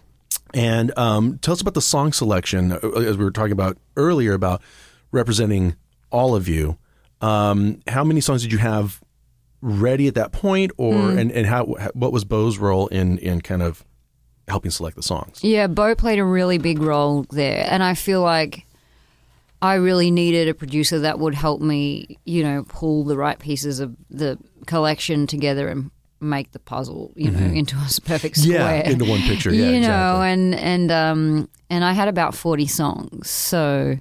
And um, tell us about the song selection, uh, as we were talking about earlier about representing all of you. Um, how many songs did you have ready at that point, or Hmm. and and how what was Bo's role in in kind of helping select the songs? Yeah, Bo played a really big role there, and I feel like I really needed a producer that would help me, you know, pull the right pieces of the collection together and make the puzzle, you know, into a perfect square. Mm-hmm. Yeah, into one picture. Yeah, you know, exactly. and and um and I had about forty songs, so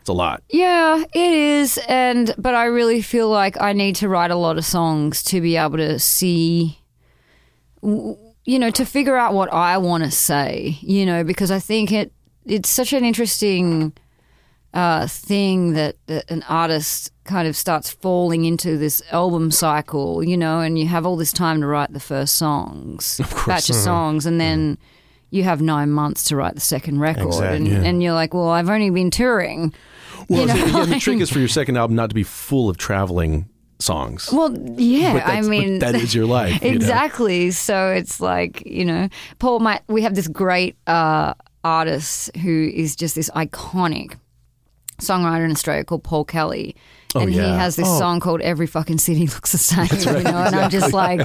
It's a lot. yeah, it is, and but I really feel like I need to write a lot of songs to be able to see, w- you know, to figure out what I want to say, you know, because I think it it's such an interesting uh, thing that, that an artist kind of starts falling into this album cycle, you know, and you have all this time to write the first songs, of course, batch of songs, and then. You have nine months to write the second record, Exactly. and, Yeah. and you're like, "Well, I've only been touring." Well, You know, so, again, the trick is for your second album not to be full of traveling songs. Well, yeah, I mean, that is your life. you know? exactly. So it's like you know, Paul. My we have this great uh, artist who is just this iconic songwriter in Australia called Paul Kelly. And he Oh, has this Oh. song called "Every Fucking City Looks the Same," you know. And I'm just like,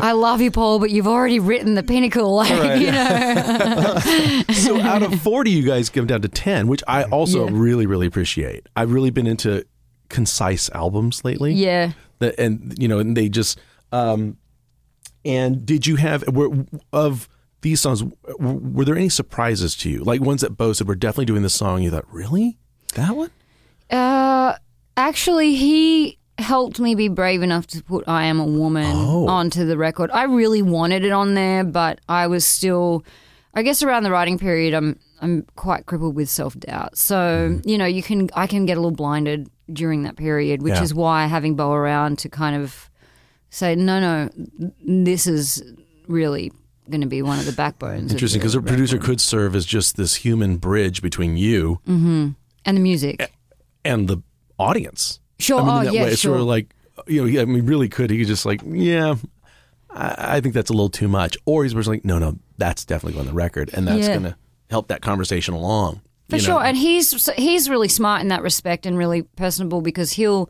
I love you, Paul, but you've already written the pinnacle, like you know. so out of 40 you guys come down to 10 which i also Yeah. really really appreciate i've really been into concise albums lately Yeah. that and you know and they just um and did you have were, of these songs were there any surprises to you like ones that bo said we're definitely doing this song you thought really that one Uh, actually, he helped me be brave enough to put "I Am a Woman" Oh. onto the record. I really wanted it on there, but I was still, I guess, around the writing period, I'm I'm quite crippled with self doubt. So Mm-hmm. you know, you can I can get a little blinded during that period, which Yeah. is why having Bo around to kind of say, no, no, this is really going to be one of the backbones. interesting because a producer could serve as just this human bridge between you mm-hmm. and the music. and the audience Sure. I mean, in oh that yeah. way, it's sure. sort of like you know, he- I mean, really could he could just like, yeah, I, I think that's a little too much, or he's like, no, no, that's definitely on the record, and that's Yeah. going to help that conversation along. For you know? sure, and he's he's really smart in that respect and really personable because he'll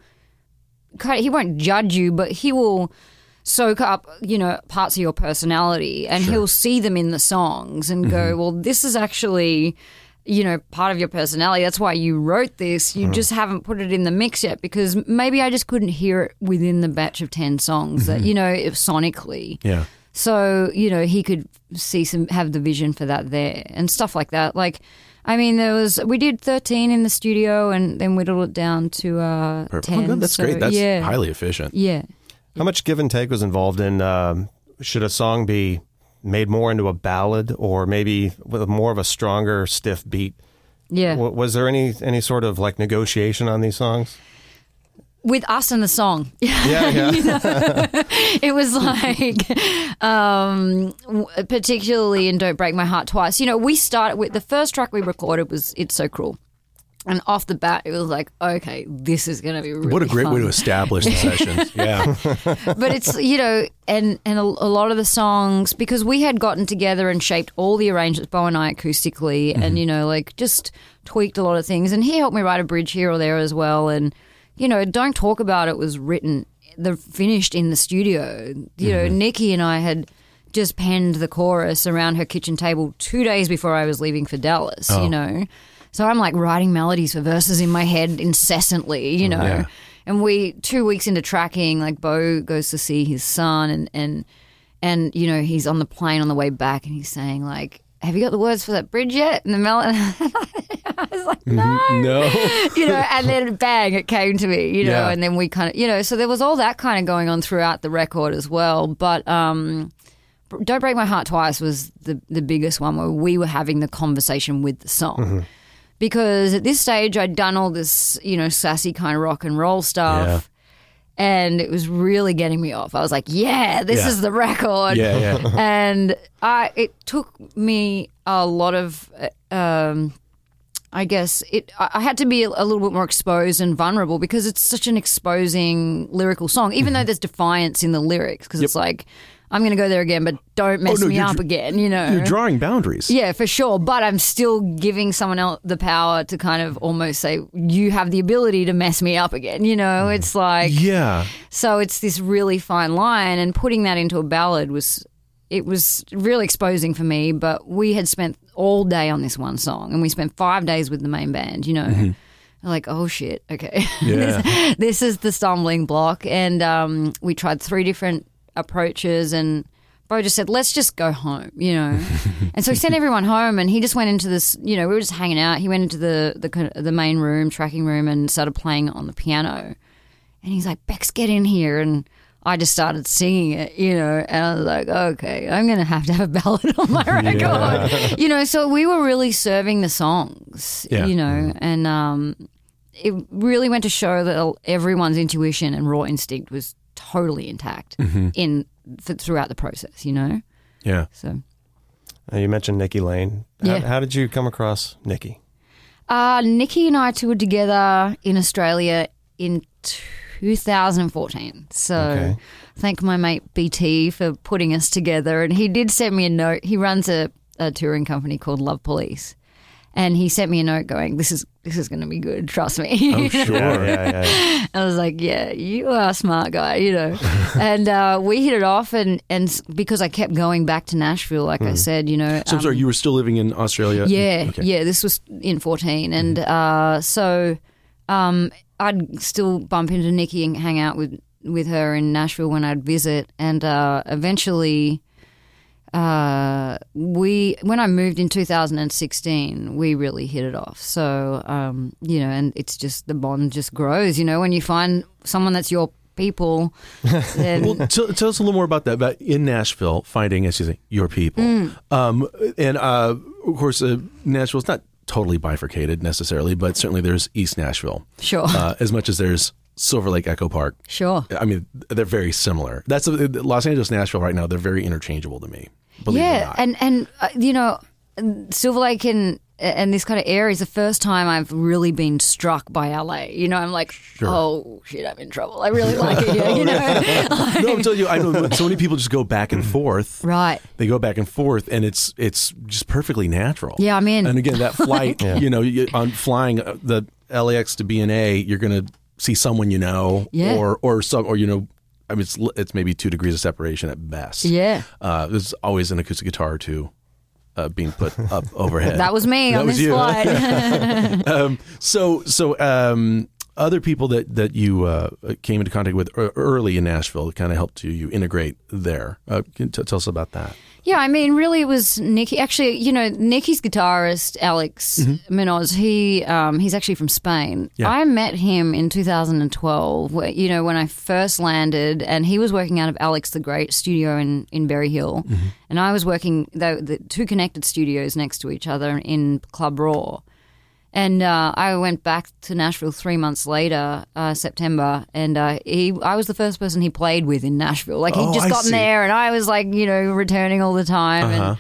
he won't judge you, but he will soak up you know parts of your personality and he'll see them in the songs and Mm-hmm. go, well, this is actually you know part of your personality. That's why you wrote this. You just haven't put it in the mix yet because maybe I just couldn't hear it within the batch of ten songs that you know if sonically. yeah, So, you know, he could see some, have the vision for that there and stuff like that. Like, I mean, there was, we did 13 in the studio and then whittled it down to uh, Perfect. 10. Oh, good. That's So, great. That's yeah. highly efficient. Yeah. How much give and take was involved in? Um, should a song be made more into a ballad, or maybe with more of a stronger, stiff beat? Yeah. W- was there any any sort of like negotiation on these songs? With us and the song. Yeah, yeah. it was like, um, particularly in Don't Break My Heart Twice. You know, we started with the first track we recorded was It's So Cruel. And off the bat, it was like, okay, this is going to be really What a great way to establish the sessions. Yeah, but it's you know and and a, a lot of the songs because we had gotten together and shaped all the arrangements bo and i acoustically and you know like just tweaked a lot of things and he helped me write a bridge here or there as well and you know don't talk about it was written the finished in the studio. You know mm-hmm. nikki and i had just penned the chorus around her kitchen table two days before i was leaving for dallas you oh. know. So i'm like writing melodies for verses in my head incessantly you oh, know. Yeah. and we two weeks into tracking, like Bo goes to see his son, and and and you know he's on the plane on the way back, and he's saying like, "Have you got the words for that bridge yet?" And the melon, I was like, no. No. you know, and then bang, it came to me, you know, Yeah. and then we kind of, you know, so there was all that kind of going on throughout the record as well. But um, Don't Break My Heart Twice was the, the biggest one where we were having the conversation with the song. Mm-hmm. Because at this stage, I'd done all this, you know, sassy kind of rock and roll stuff. Yeah. And it was really getting me off. I was like, yeah, this Yeah. is the record Yeah, yeah. and I it took me a lot of uh, um I guess it I I had to be a a little bit more exposed and vulnerable because it's such an exposing lyrical song even though there's defiance in the lyrics because it's like I'm going to go there again but don't mess Oh, no, me up again you know You're drawing boundaries. yeah, for sure. But I'm still giving someone else the power to kind of almost say, you have the ability to mess me up again. You know, it's like, Yeah. so it's this really fine line, and putting that into a ballad was it was really exposing for me. But we had spent all day on this one song, and we spent five days with the main band. You know. Like oh shit, okay, Yeah. this, this is the stumbling block, and um, we tried three different approaches, and Bo just said, "Let's just go home," you know. and so he sent everyone home, and he just went into this. You know, we were just hanging out. He went into the the the main room, tracking room, and started playing on the piano. And he's like, Bex, get in here. And I just started singing it, you know, and I was like, okay, I'm going to have to have a ballad on my record. You know, so we were really serving the songs, Yeah. you know, and um, it really went to show that everyone's intuition and raw instinct was totally intact in th- throughout the process, you know? Yeah. So, Uh, you mentioned Nikki Lane. How, Yeah. how did you come across Nikki? uh, Nikki and I toured together in Australia in 2014. So Okay. thank my mate BT for putting us together. And he did send me a note. He runs a, a touring company called Love Police. And he sent me a note going, "This is this is going to be good. Trust me." Oh, sure. Yeah, yeah, yeah. I was like, "Yeah, you are a smart guy," you know. and uh, we hit it off, and and because I kept going back to Nashville, like I said, you know. So I'm um, sorry, you were still living in Australia? yeah, Okay. yeah. This was in fourteen, and uh, so um, I'd still bump into Nikki and hang out with with her in Nashville when I'd visit, and uh, eventually. Uh, we when I moved in 2016, we really hit it off. So, um, you know, and it's just the bond just grows. You know, when you find someone that's your people, then Well, tell, tell us a little more about that. About in Nashville, finding, as you say, your people. Mm. Um, and uh, of course, uh, Nashville's not totally bifurcated necessarily, but certainly there's East Nashville. sure, Uh, as much as there's Silver Lake Echo Park. sure. I mean, they're very similar. That's uh, Los Angeles, Nashville right now. They're very interchangeable to me. Believe it or yeah, not. and and uh, you know, Silver Lake and and this kind of area is the first time I've really been struck by LA. You know, I'm like, oh shit, I'm in trouble. I really like it here. You know, no, I'm telling you, I know so many people just go back and forth. right? They go back and forth, and it's it's just perfectly natural. Yeah, I'm in. And again, that flight, you know, you, on flying uh, the LAX to BNA, you're going to see someone you know, Yeah. or or some, or you know, I mean, it's it's maybe two degrees of separation at best. Yeah. Uh, there's always an acoustic guitar or two uh, being put up overhead. That was me That on was this you. flight. um, so so um, other people that that you uh, came into contact with early in Nashville kind of helped you you integrate there. Uh, can t- tell us about that? Yeah, I mean, really, it was Nikki. Actually, you know, Nikki's guitarist Alex Muñoz. He um, he's actually from Spain. Yeah. I met him in 2012. Where, you know, when I first landed, and he was working out of Alex the Great studio in in Berry Hill, and I was working the, the two connected studios next to each other in Club Raw. And uh, I went back to Nashville three months later, uh, September, and uh, he I was the first person he played with in Nashville. Like he'd Oh, just I gotten see. there, and I was like, you know, returning all the time, Uh-huh. and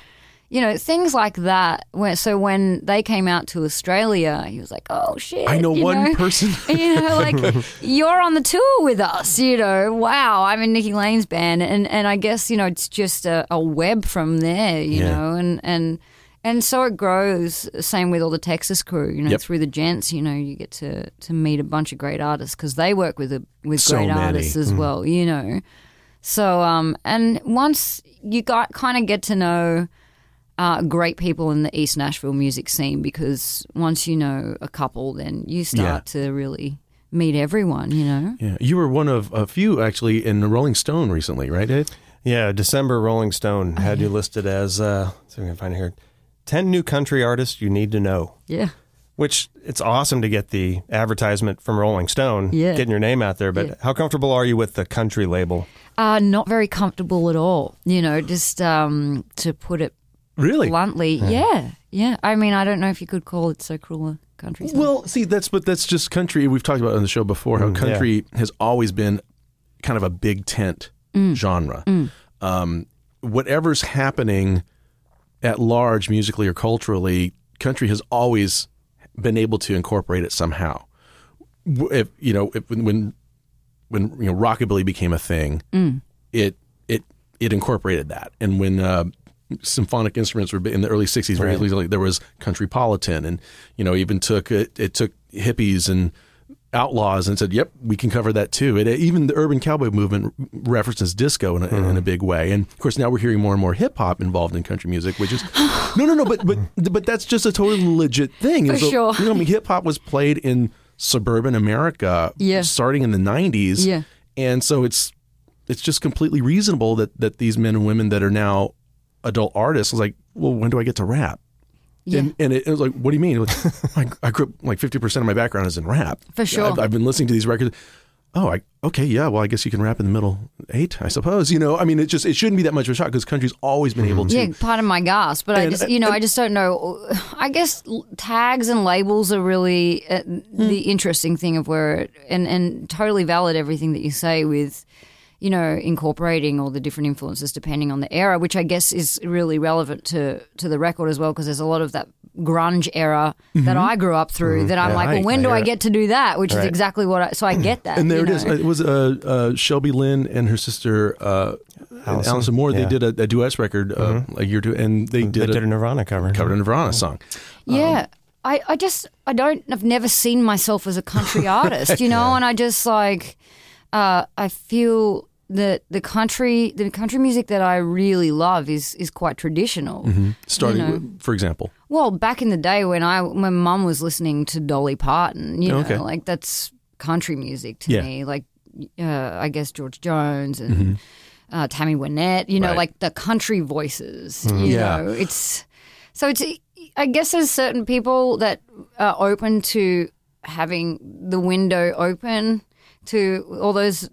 you know, things like that. When, so when they came out to Australia, he was like, "Oh shit!" I know you one person. you know, like you're on the tour with us. You know, wow, I'm in Nikki Lane's band, and and I guess you know it's just a, a web from there. You Yeah. know, and and and so it grows. Same with all the Texas crew. You know, Yep. through the gents, you know, you get to to meet a bunch of great artists because they work with a, with So great many. artists as well. You know, so um, and once you got kind of get to know. Uh, great people in the East Nashville music scene because once you know a couple, then you start to really meet everyone, you know? Yeah, you were one of a few actually in the Rolling Stone recently, right, Dave? Yeah, December Rolling Stone Oh, had you listed as, uh, let's see if I can find it here, 10 new country artists you need to know. Yeah. Which it's awesome to get the advertisement from Rolling Stone, Yeah. getting your name out there. But Yeah. how comfortable are you with the country label? Uh, not very comfortable at all. You know, just um, to put it Really? bluntly. Yeah. yeah, I mean, I don't know if you could call it so cruel a country. song. Well, see, that's but that's just country. We've talked about on the show before how Mm, yeah. country has always been kind of a big tent Mm. genre. Um, whatever's happening at large, musically or culturally, country has always been able to incorporate it somehow. If you know, if, when when you know rockabilly became a thing, Mm. it it it incorporated that, and when uh, symphonic instruments were in the early '60s, very Right. easily, there was countrypolitan, and you know even took it, it took hippies and outlaws and said, "Yep, we can cover that too." It even the urban cowboy movement references disco in a, in a hmm. big way, and of course now we're hearing more and more hip hop involved in country music, which is no, no, no, but but but that's just a totally legit thing. For It was a- sure. you know, I mean, hip hop was played in suburban America, Yeah. starting in the '90s, Yeah. and so it's it's just completely reasonable that that these men and women that are now adult artists was like, well, when do I get to rap? Yeah. And, and it, it was like, what do you mean? I, I grew up like fifty percent of my background is in rap. For sure. I've, I've been listening to these records. Oh, I okay, yeah. Well, I guess you can rap in the middle eight, I suppose. You know, I mean, it just it shouldn't be that much of a shock because country's always been able to. Yeah, pardon my gasp, but I just, you know, and- I just don't know. I guess tags and labels are really uh, the interesting thing of where, it, and and totally valid everything that you say with, you know, incorporating all the different influences depending on the era, which I guess is really relevant to to the record as well because there's a lot of that grunge era that I grew up through that I'm like, Right. well, when do I I it. get to do that? Which is exactly what I. So I get that. And there you it is. know. It was uh, uh, Shelby Lynne and her sister uh, Allison. Allison, Moore. They did a, a duet record uh, a year or two, and they They did, did a, a Nirvana cover. covered a Nirvana song. Yeah. I, I just I don't I've never seen myself as a country artist, you know, and I just like uh, I feel that the country the country music that I really love is is quite traditional. Starting, You know. with, for example, Well, back in the day when I when mum was listening to Dolly Parton, you know, Okay. like that's country music to Yeah. me. Like uh, I guess George Jones and uh, Tammy Wynette, you know, Right. like the country voices. You Yeah. know, it's so it's. I guess there's certain people that are open to having the window open to all those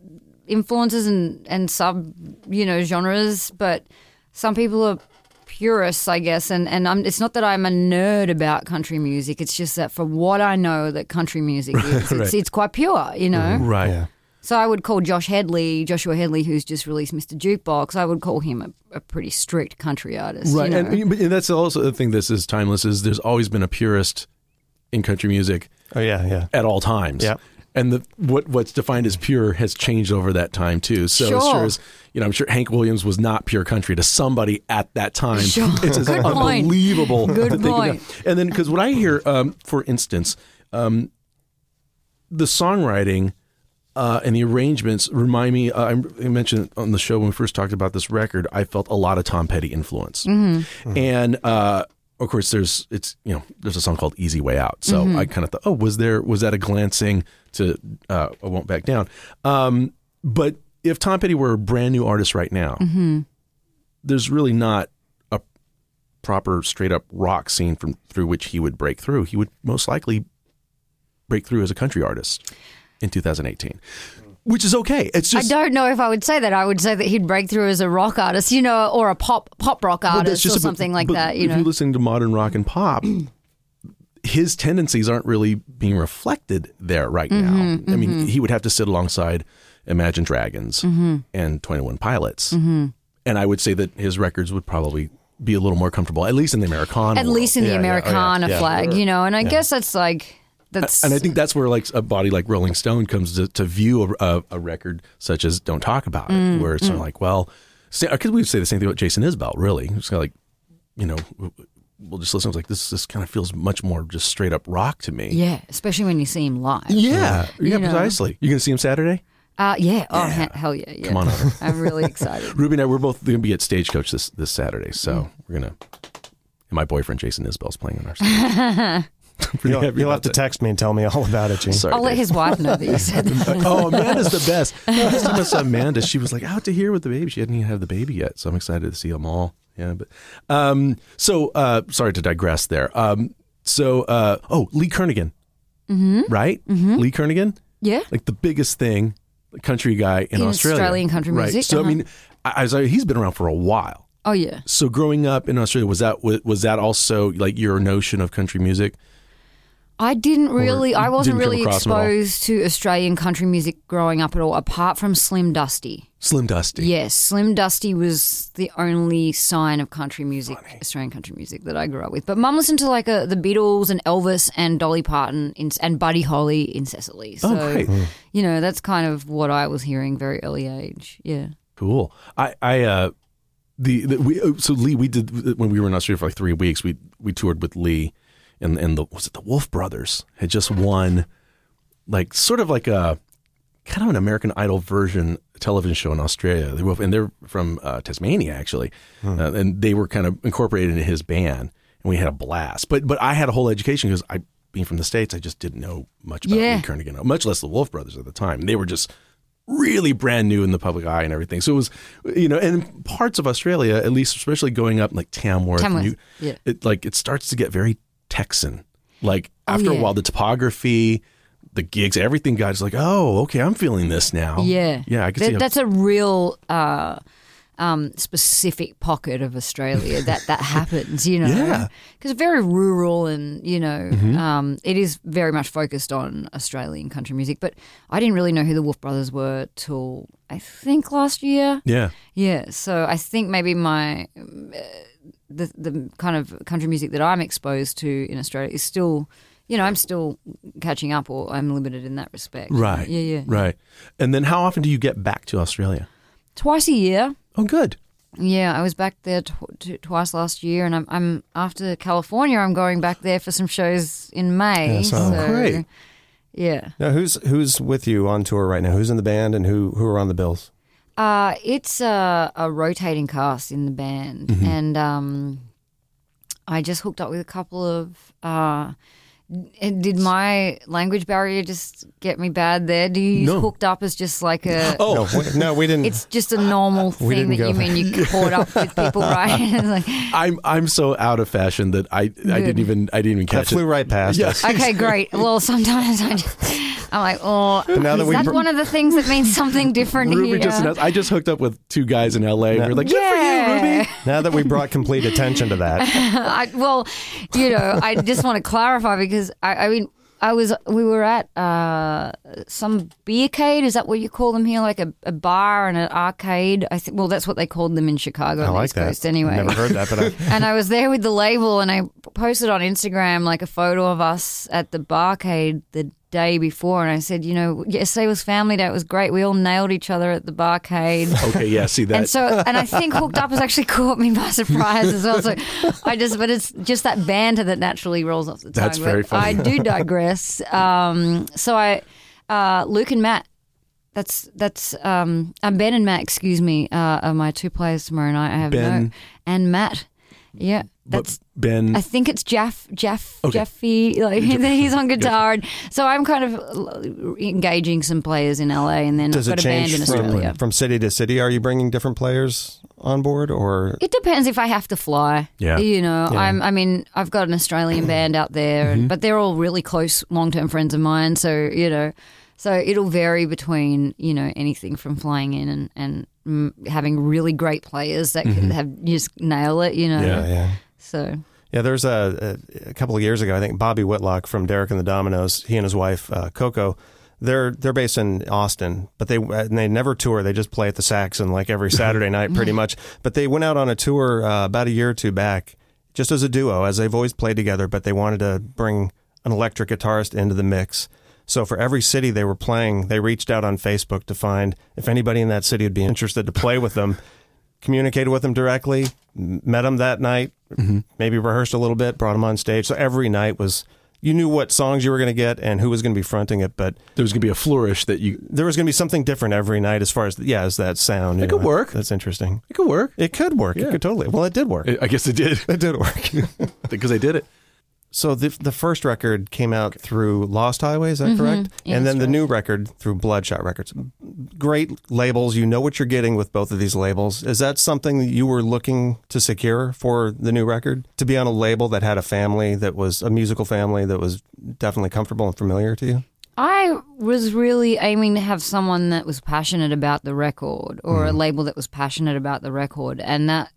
influences and and sub you know genres, but some people are purists, I guess, and and I'm, it's not that I'm a nerd about country music. It's just that for what I know that country music is, it's, it's quite pure, you know. Mm-hmm. right? Yeah. So I would call Josh Hedley, Joshua Hedley, who's just released Mr. Jukebox. I would call him a, a pretty strict country artist, Right, You know? and, but- and that's also the thing. This is timeless. Is there's always been a purist in country music Oh yeah, yeah. at all times. Yep. And the what what's defined as pure has changed over that time too. So Sure. as sure as you know, I'm sure Hank Williams was not pure country to somebody at that time. Sure. It's Good unbelievable. Good point. And then because what I hear, um, for instance, um, the songwriting. Uh, and the arrangements remind me. Uh, I mentioned on the show when we first talked about this record. I felt a lot of Tom Petty influence, Mm-hmm. and uh, of course, there's it's you know there's a song called "Easy Way Out." So Mm-hmm. I kind of thought, oh, was there was that a glancing to uh, "I Won't Back Down"? Um, but if Tom Petty were a brand new artist right now, Mm-hmm. there's really not a proper straight up rock scene from through which he would break through. He would most likely break through as a country artist in 2018, which is okay. It's just I don't know if I would say that. I would say that he'd break through as a rock artist, you know, or a pop pop rock artist or a- something like that. You if know, you're listening to modern rock and pop, his tendencies aren't really being reflected there right Mm-hmm, now. I mean, he would have to sit alongside Imagine Dragons Mm-hmm. and Twenty One Pilots, and I would say that his records would probably be a little more comfortable, at least in the Americana. at world. least in the Yeah, yeah, oh, yeah, Americana flag, you know. And I guess that's like that's and I think that's where like a body like Rolling Stone comes to, to view a, a, a record such as "Don't Talk About It," Mm, where it's sort of like, well, because we would say the same thing about Jason Isbell. Really, it's kind of like, you know, we'll just listen. It's like this. This kind of feels much more just straight up rock to me. yeah, especially when you see him live. yeah, yeah, You know. precisely. You gonna see him Saturday? Uh, yeah. Oh, he- hell yeah, yeah. Come on over. I'm really excited. Ruby and I, we're both going to be at Stagecoach this this Saturday, so Mm. we're gonna. And my boyfriend Jason Isbell's playing on our stage. Pretty You'll, happy you'll have to that. text me and tell me all about it, Gene. Sorry, I'll let his wife know that you said that. oh, Amanda's the best. Last time I saw Amanda, she was like out to here with the baby. She hadn't even had the baby yet, so I'm excited to see them all. Yeah, but um, so uh, sorry to digress there. Um, So, uh, oh, Lee Kernaghan, mm-hmm. right? Mm-hmm. Lee Kernaghan, Yeah. like the biggest thing, country guy in, In Australia, Australian country right? music, So, uh-huh. I mean, I, I was like, he's been around for a while. Oh yeah. So, growing up in Australia, was that was, was that also like your notion of country music? I didn't really. I wasn't didn't really across him at all? exposed to Australian country music growing up at all, apart from Slim Dusty. Slim Dusty. Yes, Slim Dusty was the only sign of country music, Australian country music that I grew up with. But Mum listened to like uh the Beatles and Elvis and Dolly Parton in, and Buddy Holly incessantly. So, Oh, great. you know, that's kind of what I was hearing very early age. Yeah. Cool. I, I, uh, the, the we uh, so Lee we did when we were in Australia for like three weeks. We we toured with Lee, and and the was it the Wolfe Brothers had just won, like sort of like a kind of an American Idol version television show in Australia. They were, and they're from uh, Tasmania actually, uh, and they were kind of incorporated into his band, and we had a blast. But but I had a whole education because I being from the states, I just didn't know much about Yeah. Lee Kernaghan, much less the Wolfe Brothers at the time. They were just really brand new in the public eye and everything. So it was, you know, and in parts of Australia, at least, especially going up like Tamworth, Tamworth, you- yeah. it like it starts to get very Texan. Like Oh, after a while, the topography, the gigs, everything got just like, oh, okay, I'm feeling this now. Yeah. yeah, I can That- see. How, that's a real uh, um, specific pocket of Australia that that happens, you know. Yeah. Because very rural and, you know, um, it is very much focused on Australian country music. But I didn't really know who the Wolfe Brothers were till I think last year. yeah, Yeah. So I think maybe my. Uh, the, the kind of country music that I'm exposed to in Australia is still, you know, I'm still catching up or I'm limited in that respect. right, Yeah, yeah. right. And then, how often do you get back to Australia? Twice a year. Oh, good. Yeah, I was back there tw- t- twice last year, and I'm, I'm after California. I'm going back there for some shows in May. Yeah, so- so, Oh, great. Yeah, Now, who's who's with you on tour right now? Who's in the band and who who are on the bills? Uh, it's a, a rotating cast in the band, Mm-hmm. and um, I just hooked up with a couple of. Uh, did my language barrier just get me bad there? Do you use No. hooked up as just like a? Oh. No, we, no, we didn't. It's just a normal We thing didn't that you go- mean you caught up with people, right? It's like, I'm I'm so out of fashion that I I didn't even I didn't even that catch flew it. right past Yeah. us. Okay, great. Well, sometimes I just, I'm like, oh, now that is we that br- one of the things that means something different Ruby here? just announced, I just hooked up with two guys in LA. and We're like, good for you, yeah. Ruby. Now that we brought complete attention to that, I, well, you know, I just want to clarify because I, I mean, I was we were at uh, some beercade. Is that what you call them here? Like a, a bar and an arcade. I think. Well, that's what they called them in Chicago, I like East that. Coast. Anyway, Never heard that, but I, and I was there with the label, and I posted on Instagram like a photo of us at the barcade the day before, and I said, you know, yesterday was family day. It was great. We all nailed each other at the barcade. Okay, yeah, see that. And so, and I think Hooked Up has actually caught me by surprise as well. So I just, but it's just that banter that naturally rolls off the tongue. That's very funny. I do digress. Um, so I, uh, Luke and Matt, that's, that's, um, uh, Ben and Matt, excuse me, uh, are my two players tomorrow night. I have Ben. no, and Matt. Yeah. But That's, Ben. I think it's Jeff, Jeff, Okay. Jeffy. Like he's on guitar, and so I'm kind of engaging some players in LA, and then does I've it got a band change in from, Australia. from city to city? Are you bringing different players on board, or It depends if I have to fly. Yeah. You know, Yeah. I'm I mean, I've got an Australian band out there, Mm-hmm. but they're all really close long-term friends of mine, so, you know, so it'll vary between, you know, anything from flying in and and mm, having really great players that Mm-hmm. can have just nail it, you know. Yeah. yeah? So, Yeah, there's a, a, a couple of years ago, I think Bobby Whitlock from Derek and the Dominos, he and his wife uh, Coco, they're they're based in Austin, but they and they never tour. They just play at the Saxon like every Saturday night, pretty much. But they went out on a tour uh, about a year or two back, just as a duo, as they've always played together. But they wanted to bring an electric guitarist into the mix. So for every city they were playing, they reached out on Facebook to find if anybody in that city would be interested to play with them. Communicated with them directly, met them that night, mm-hmm. maybe rehearsed a little bit, brought them on stage. So every night was you knew what songs you were going to get and who was going to be fronting it, but there was going to be a flourish that you. there was going to be something different every night as far as yeah, as that sound. It could know. work. That's interesting. It could work. It could work. Yeah. It could totally. Well, it did work. I I guess it did It did work. because I did it. So the the first record came out through Lost Highway, is that correct? Mm-hmm. Yeah, and then the right. new record through Bloodshot Records. Great labels. You know what you're getting with both of these labels. Is that something that you were looking to secure for the new record? To be on a label that had a family that was a musical family that was definitely comfortable and familiar to you? I was really aiming to have someone that was passionate about the record or a label that was passionate about the record. And that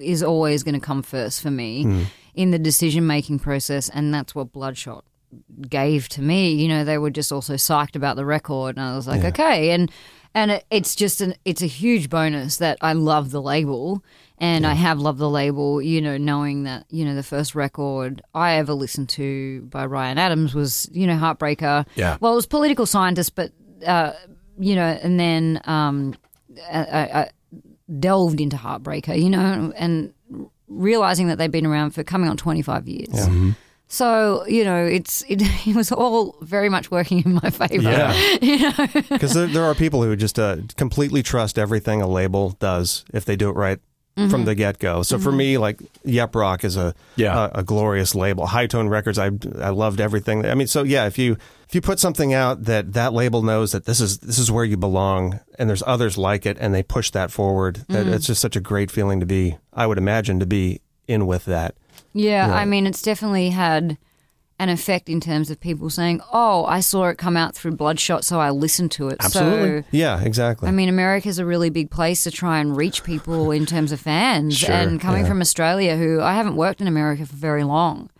is always going to come first for me in the decision making process. And that's what Bloodshot gave to me. You know, they were just also psyched about the record. And I was like, okay. And, and it, it's just an, it's a huge bonus that I love the label and I have loved the label, you know, knowing that, you know, the first record I ever listened to by Ryan Adams was, you know, Heartbreaker. Yeah. Well, it was Political Scientist, but, uh, you know, and then um, I, I, I delved into Heartbreaker, you know, and realizing that they've been around for coming on 25 years. So, you know, it's it, it was all very much working in my favor. Yeah. Because there, there are people who just uh, completely trust everything a label does if they do it right from mm-hmm. the get go. So for mm-hmm. me, like Yep Roc is a, Yeah. a a glorious label. High Tone Records, I I loved everything. I mean, so yeah, if you if you put something out that that label knows that this is this is where you belong, and there's others like it, and they push that forward, that mm-hmm. it's just such a great feeling to be. I would imagine to be in with that. Yeah, I mean, it's definitely had an effect in terms of people saying, "Oh, I saw it come out through Bloodshot, so I listened to it." Absolutely. So, Yeah, exactly. I mean, America's a really big place to try and reach people in terms of fans. Sure, and coming from Australia, who I haven't worked in America for very long,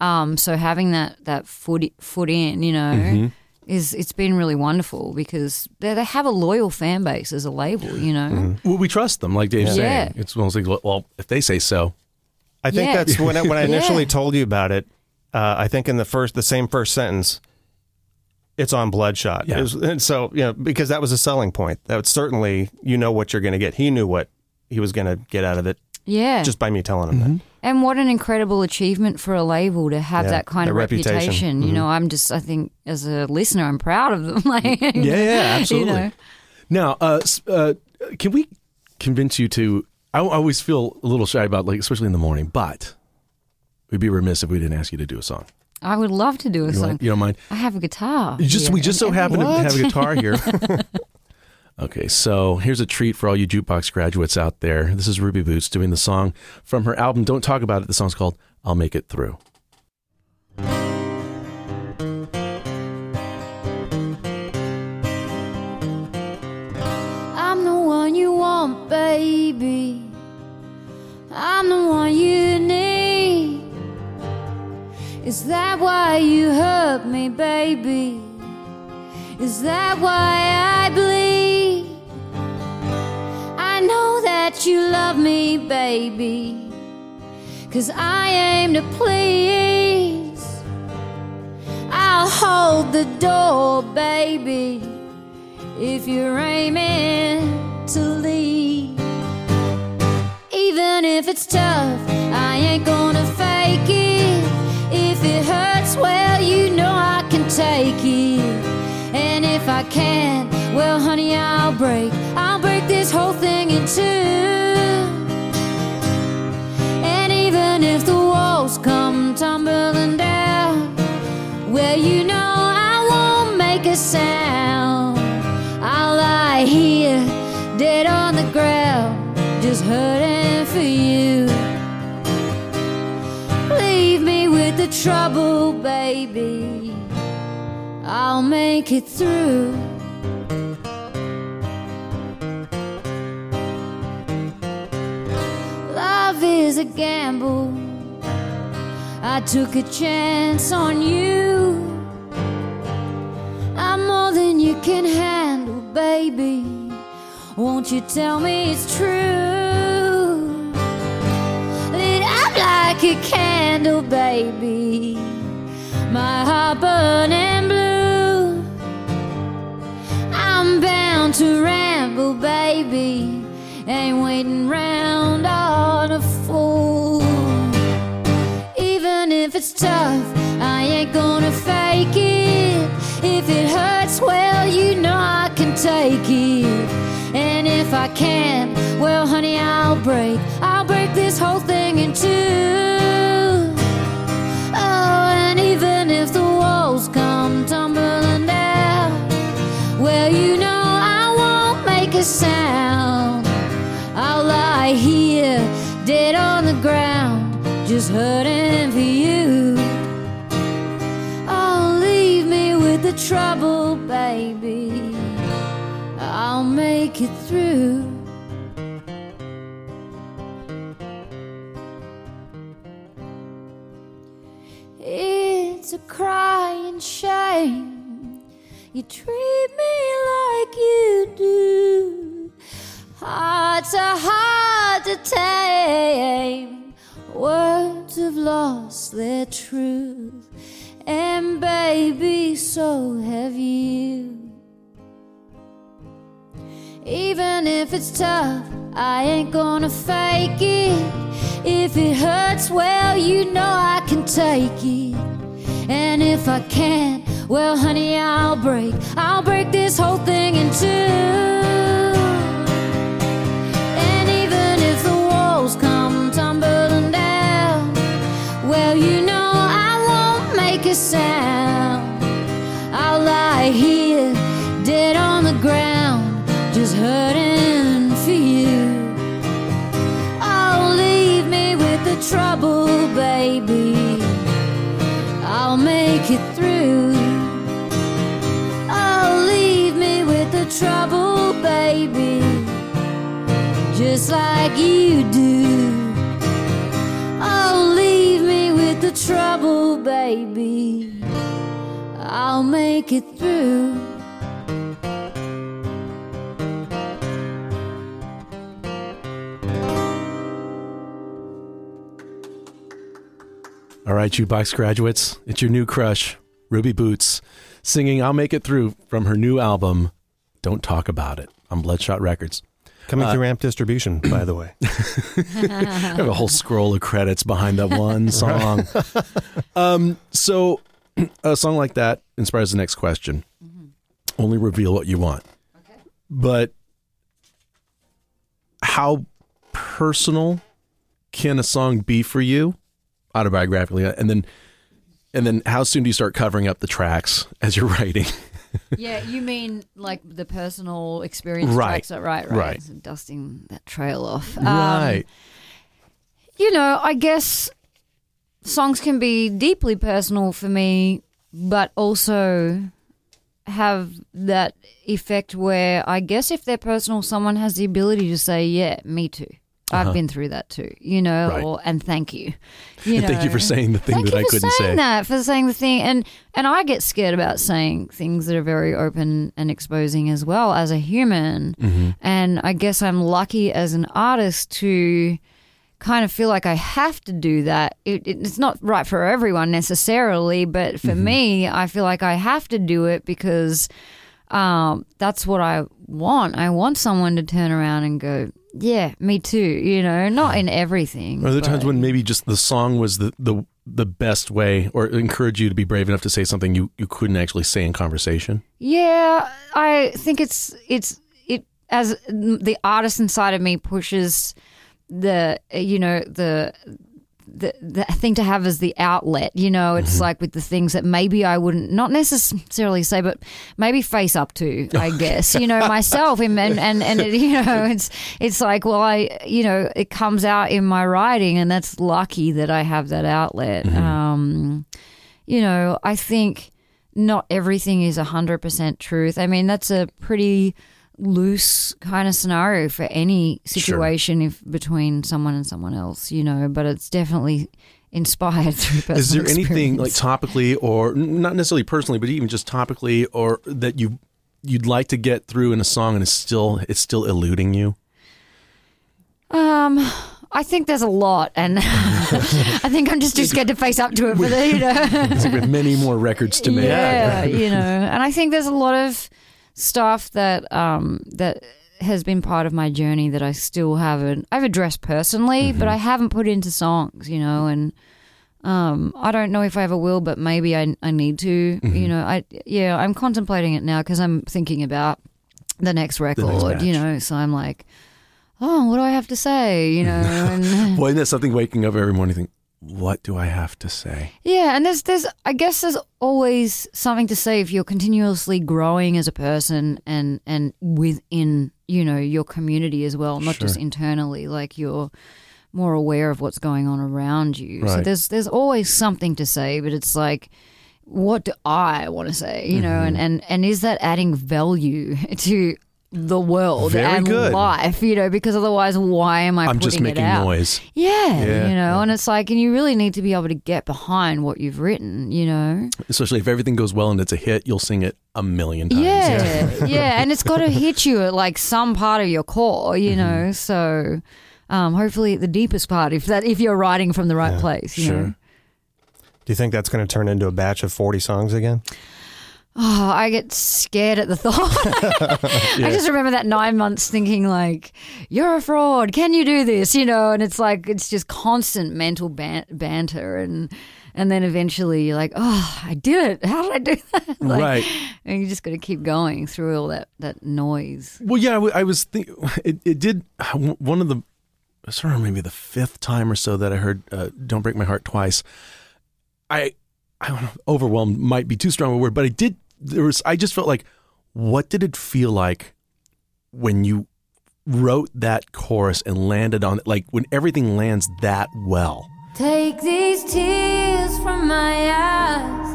um, so having that that foot foot in, you know. Mm-hmm. Is it's been really wonderful because they they have a loyal fan base as a label, you know. Mm-hmm. Well, we trust them, like Dave's Yeah. saying. It's almost like, well, if they say so, I think Yeah. that's when I, when I initially Yeah. told you about it. Uh, I think in the first, the same first sentence, it's on Bloodshot. Yeah. It was- and so you know because that was a selling point. That was certainly you know what you're going to get. He knew what he was going to get out of it Yeah, just by me telling him Mm-hmm. that. And what an incredible achievement for a label to have Yeah, that kind of reputation. reputation. You know, I'm just, I think, as a listener, I'm proud of them. like, yeah, yeah, absolutely. You know. Now, uh, uh, can we convince you to? I, I always feel a little shy about, like, especially in the morning, but we'd be remiss if we didn't ask you to do a song. I would love to do a You, song. want- you don't mind? I have a guitar. You just here we just so happen to have a guitar here. okay, so here's a treat for all you jukebox graduates out there. This is Ruby Boots doing the song from her album Don't Talk About It. The song's called I'll Make It Through. Is that why I bleed? I know that you love me, baby. Cause I aim to please. I'll hold the door, baby if you're aiming to leave. Even if it's tough, I ain't gonna fake it. If it hurts, well, you know I can take it. Can't, well, honey, I'll break. I'll break this whole thing in two. And even if the walls come tumbling down, well, you know I won't make a sound. I'll lie here, dead on the ground, just hurting for you. Leave me with the trouble. I'll make it through. Love is a gamble. I took a chance on you. I'm more than you can handle, baby. Won't you tell me it's true? Lit up like a candle, baby. My heart burning I'm bound to ramble, baby. Ain't waiting round on a fool. Even if it's tough, I ain't gonna fake it. If it hurts, well, you know I can take it. And if I can't, well, honey, I'll break. I'll break this whole thing in two. Oh, and even if the walls come tumbling. Well, you know I won't make a sound. I'll lie here, dead on the ground, just hurting for you. Oh, leave me with the trouble, baby. I'll make it through. It's a crying shame you treat me like you do. Hearts are hard to tame. Words have lost their truth. And baby, so have you. Even if it's tough, I ain't gonna fake it. If it hurts, well, you know I can take it. And if I can't, well, honey, I'll break. I'll break this whole thing in two. And even if the walls come tumbling down, well, you know I won't make a sound. I'll lie here, dead on the ground, just hurting for you. Oh, leave me with the trouble, trouble, baby. Just like you do. Oh, leave me with the trouble, baby. I'll make it through. All right, jukebox graduates, it's your new crush, Ruby Boots, singing "I'll Make It Through" from her new album. Don't talk about it on Bloodshot Records. Coming through amp distribution, by the way. I have a whole scroll of credits behind that one song. um, so a song like that inspires the next question. Only reveal what you want. But how personal can a song be for you autobiographically and then and then how soon do you start covering up the tracks as you're writing? Yeah, you mean like the personal experience Right. right? Right. Right. So dusting that trail off. Um, right. you know, I guess songs can be deeply personal for me, but also have that effect where I guess if they're personal, someone has the ability to say, "Yeah, me too. I've been through that too," you know, Uh-huh. Right. or and thank you. You And thank you for saying the thing Thank that I couldn't saying say. that for saying the thing and and I get scared about saying things that are very open and exposing as well as a human Mm-hmm. and I guess I'm lucky as an artist to kind of feel like I have to do that it, it- it's not right for everyone necessarily but for Mm-hmm. me I feel like I have to do it because um, that's what I want I want someone to turn around and go yeah me too you know not in everything Are there times when maybe just the song was the, the the best way or encourage you to be brave enough to say something you, you couldn't actually say in conversation? Yeah, I think it's it's it as the artist inside of me pushes the you know the the the thing to have as the outlet. You know, it's like with the things that maybe I wouldn't not necessarily say, but maybe face up to. I guess you know myself, and and and, it, you know it's it's like well I you know it comes out in my writing, and that's lucky that I have that outlet. Um, you know, I think not everything is a 100% truth. I mean, that's a pretty loose kind of scenario for any situation if between someone and someone else, you know, but it's definitely inspired through personal Is there anything like topically or not necessarily personally, but even just topically or that you you'd like to get through in a song and it's still it's still eluding you? Um, I think there's a lot, and I think I'm just too scared to face up to it for the, you know. It's like we have many more records to make. Yeah, you know, and I think there's a lot of stuff that um that has been part of my journey that I still haven't I've addressed personally, but I haven't put into songs, you know, and um I don't know if I ever will, but maybe I I need to, you know. I yeah, I'm contemplating it now because I'm thinking about the next record, batch. you know. So I'm like, oh, what do I have to say, you know? And Boy, isn't that something waking up every morning think, what do I have to say? Yeah, and there's there's I guess there's always something to say if you're continuously growing as a person and and within you know your community as well, not just internally. Like you're more aware of what's going on around you. So there's there's always something to say, but it's like. What do I want to say? You know, Mm-hmm. and, and, and is that adding value to the world Very and good. life? You know, because otherwise, why am I? I'm just putting it making out? noise. Yeah, Yeah, you know, and it's like, and you really need to be able to get behind what you've written, you know? Especially if everything goes well and it's a hit, you'll sing it a million times. Yeah, yeah, and it's got to hit you at like some part of your core, you know. So, um, hopefully, at the deepest part, if that if you're writing from the right place, you sure. know. Do you think that's going to turn into a batch of 40 songs again? Oh, I get scared at the thought. I just remember that nine months thinking like, "You're a fraud. Can you do this?" You know, and it's like it's just constant mental ban- banter, and and then eventually you're like, "Oh, I did it. How did I do that?" like, Right. And you just got to keep going through all that that noise. Well, yeah, I was think it, it did one of the sort of maybe the fifth time or so that I heard uh, "Don't Break My Heart" twice. I I don't know, overwhelmed might be too strong a word, but I did. There was I just felt like, what did it feel like when you wrote that chorus and landed on it? Like when everything lands that well. Take these tears from my eyes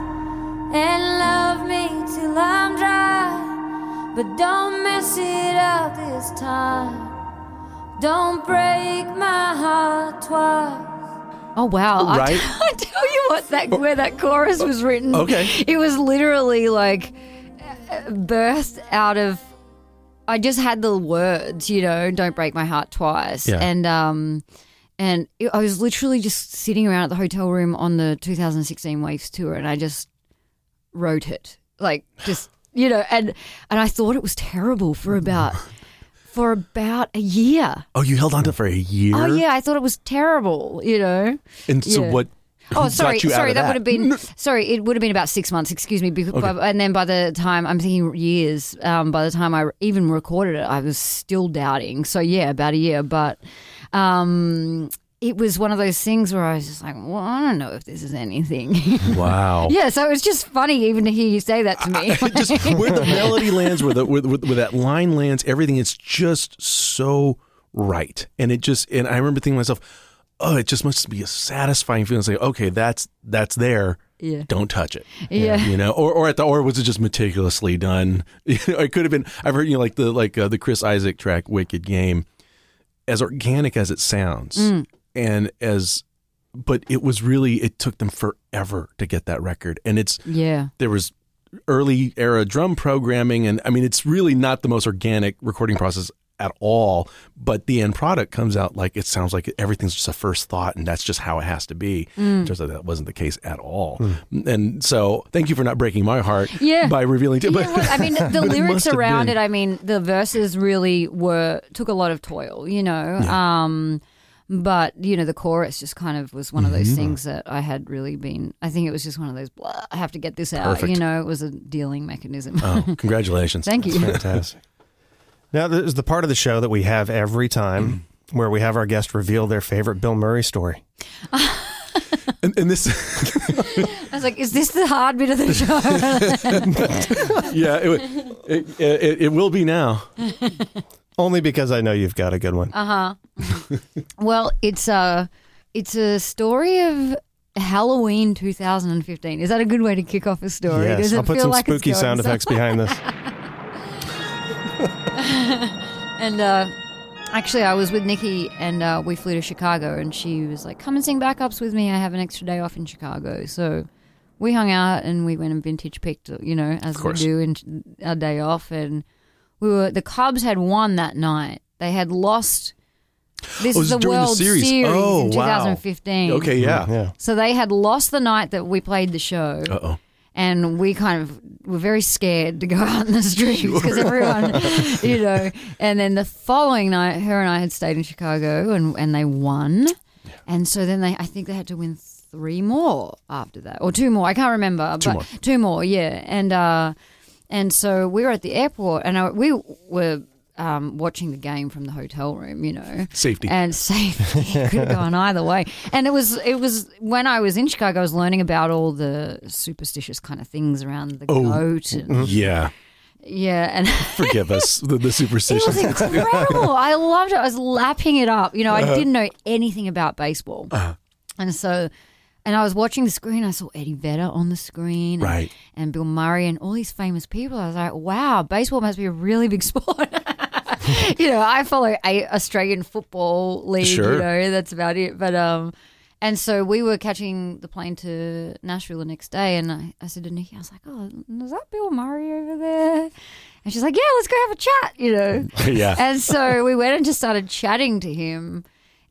and love me till I'm dry. But don't mess it up this time. Don't break my heart twice. Oh wow! I- Right. I, tell you what, that where that chorus was written. Okay. it was literally like birthed out of. I just had the words, you know, "Don't break my heart twice," Yeah. and um, and it, I was literally just sitting around at the hotel room on the 2016 Waves tour, and I just wrote it, like just you know, and and I thought it was terrible for about for about a year. Oh, you held on to it for a year. Oh yeah, I thought it was terrible, you know. And so Yeah. what? Oh, sorry, sorry. That, that? would have been sorry. It would have been about six months. Excuse me. Because, and then by the time I'm thinking years, um, by the time I even recorded it, I was still doubting. So yeah, about a year. But um, it was one of those things where I was just like, well, I don't know if this is anything. Wow. yeah. So it was just funny even to hear you say that to me. just where the melody lands, where the where, where, where that line lands, everything is just so right. And it just and I remember thinking to myself, oh, it just must be a satisfying feeling. It's like, okay, that's that's there. Yeah. Don't touch it. Yeah. You know, or or at the or was it just meticulously done? You know, it could have been. I've heard you know like the like uh, the Chris Isaak track "Wicked Game," as organic as it sounds, Mm. And as but it was really it took them forever to get that record, and it's yeah. there was early era drum programming and i mean it's really not the most organic recording process at all but the end product comes out like it sounds like everything's just a first thought and that's just how it has to be turns out that wasn't the case at all and so thank you for not breaking my heart Yeah. by revealing to Yeah, well, I mean, the but it lyrics around it. I mean, the verses really were took a lot of toil, you know. Um, but you know, the chorus just kind of was one of Mm-hmm. those things that I had really been. I think it was just one of those. Blah, I have to get this out. Perfect. You know, it was a dealing mechanism. oh congratulations Thank you. Fantastic. now, there's the part of the show that we have every time where we have our guest reveal their favorite Bill Murray story. and, and this I was like, "Is this the hard bit of the show?" yeah it, it, it, it will be now Only because I know you've got a good one. Uh huh. well, it's a it's a story of Halloween 2015. Is that a good way to kick off a story? yes, Does it I'll put feel some like it's spooky sound effects behind this. And uh, actually, I was with Nikki, and uh, we flew to Chicago, and she was like, "Come and sing backups with me. I have an extra day off in Chicago." So we hung out, and we went and vintage picked, you know, as we do in our day off, and we were the Cubs had won that night. They had lost. This Oh, it is was the during the World series. Series Oh, in wow. 2015. okay yeah Yeah. So they had lost the night that we played the show uh-oh and we kind of were very scared to go out in the streets because everyone, you know. And then the following night, her and I had stayed in Chicago, and and they won. And so then they, I think they had to win three more after that, or two more. I can't remember. Two but more. Two more, yeah. And uh, and so we were at the airport, and I, we were. um, watching the game from the hotel room, you know. Safety. And safety could have gone either way. And it was it was when I was in Chicago, I was learning about all the superstitious kind of things around the Oh. goat and yeah. yeah, and Forgive us the, the it was superstitions. incredible. I loved it. I was lapping it up. You know, Uh-huh. I didn't know anything about baseball, and so. And I was watching the screen. I saw Eddie Vedder on the screen, and- Right. And, Bill Murray and all these famous people. I was like, "Wow, baseball must be a really big sport." you know, I follow a Australian football league. Sure. You know, that's about it. But um, and so we were catching the plane to Nashville the next day, and I, I said to Nikki, I was like, "Oh, is that Bill Murray over there?" And she's like, "Yeah, let's go have a chat." You know. yeah. And so we went and just started chatting to him,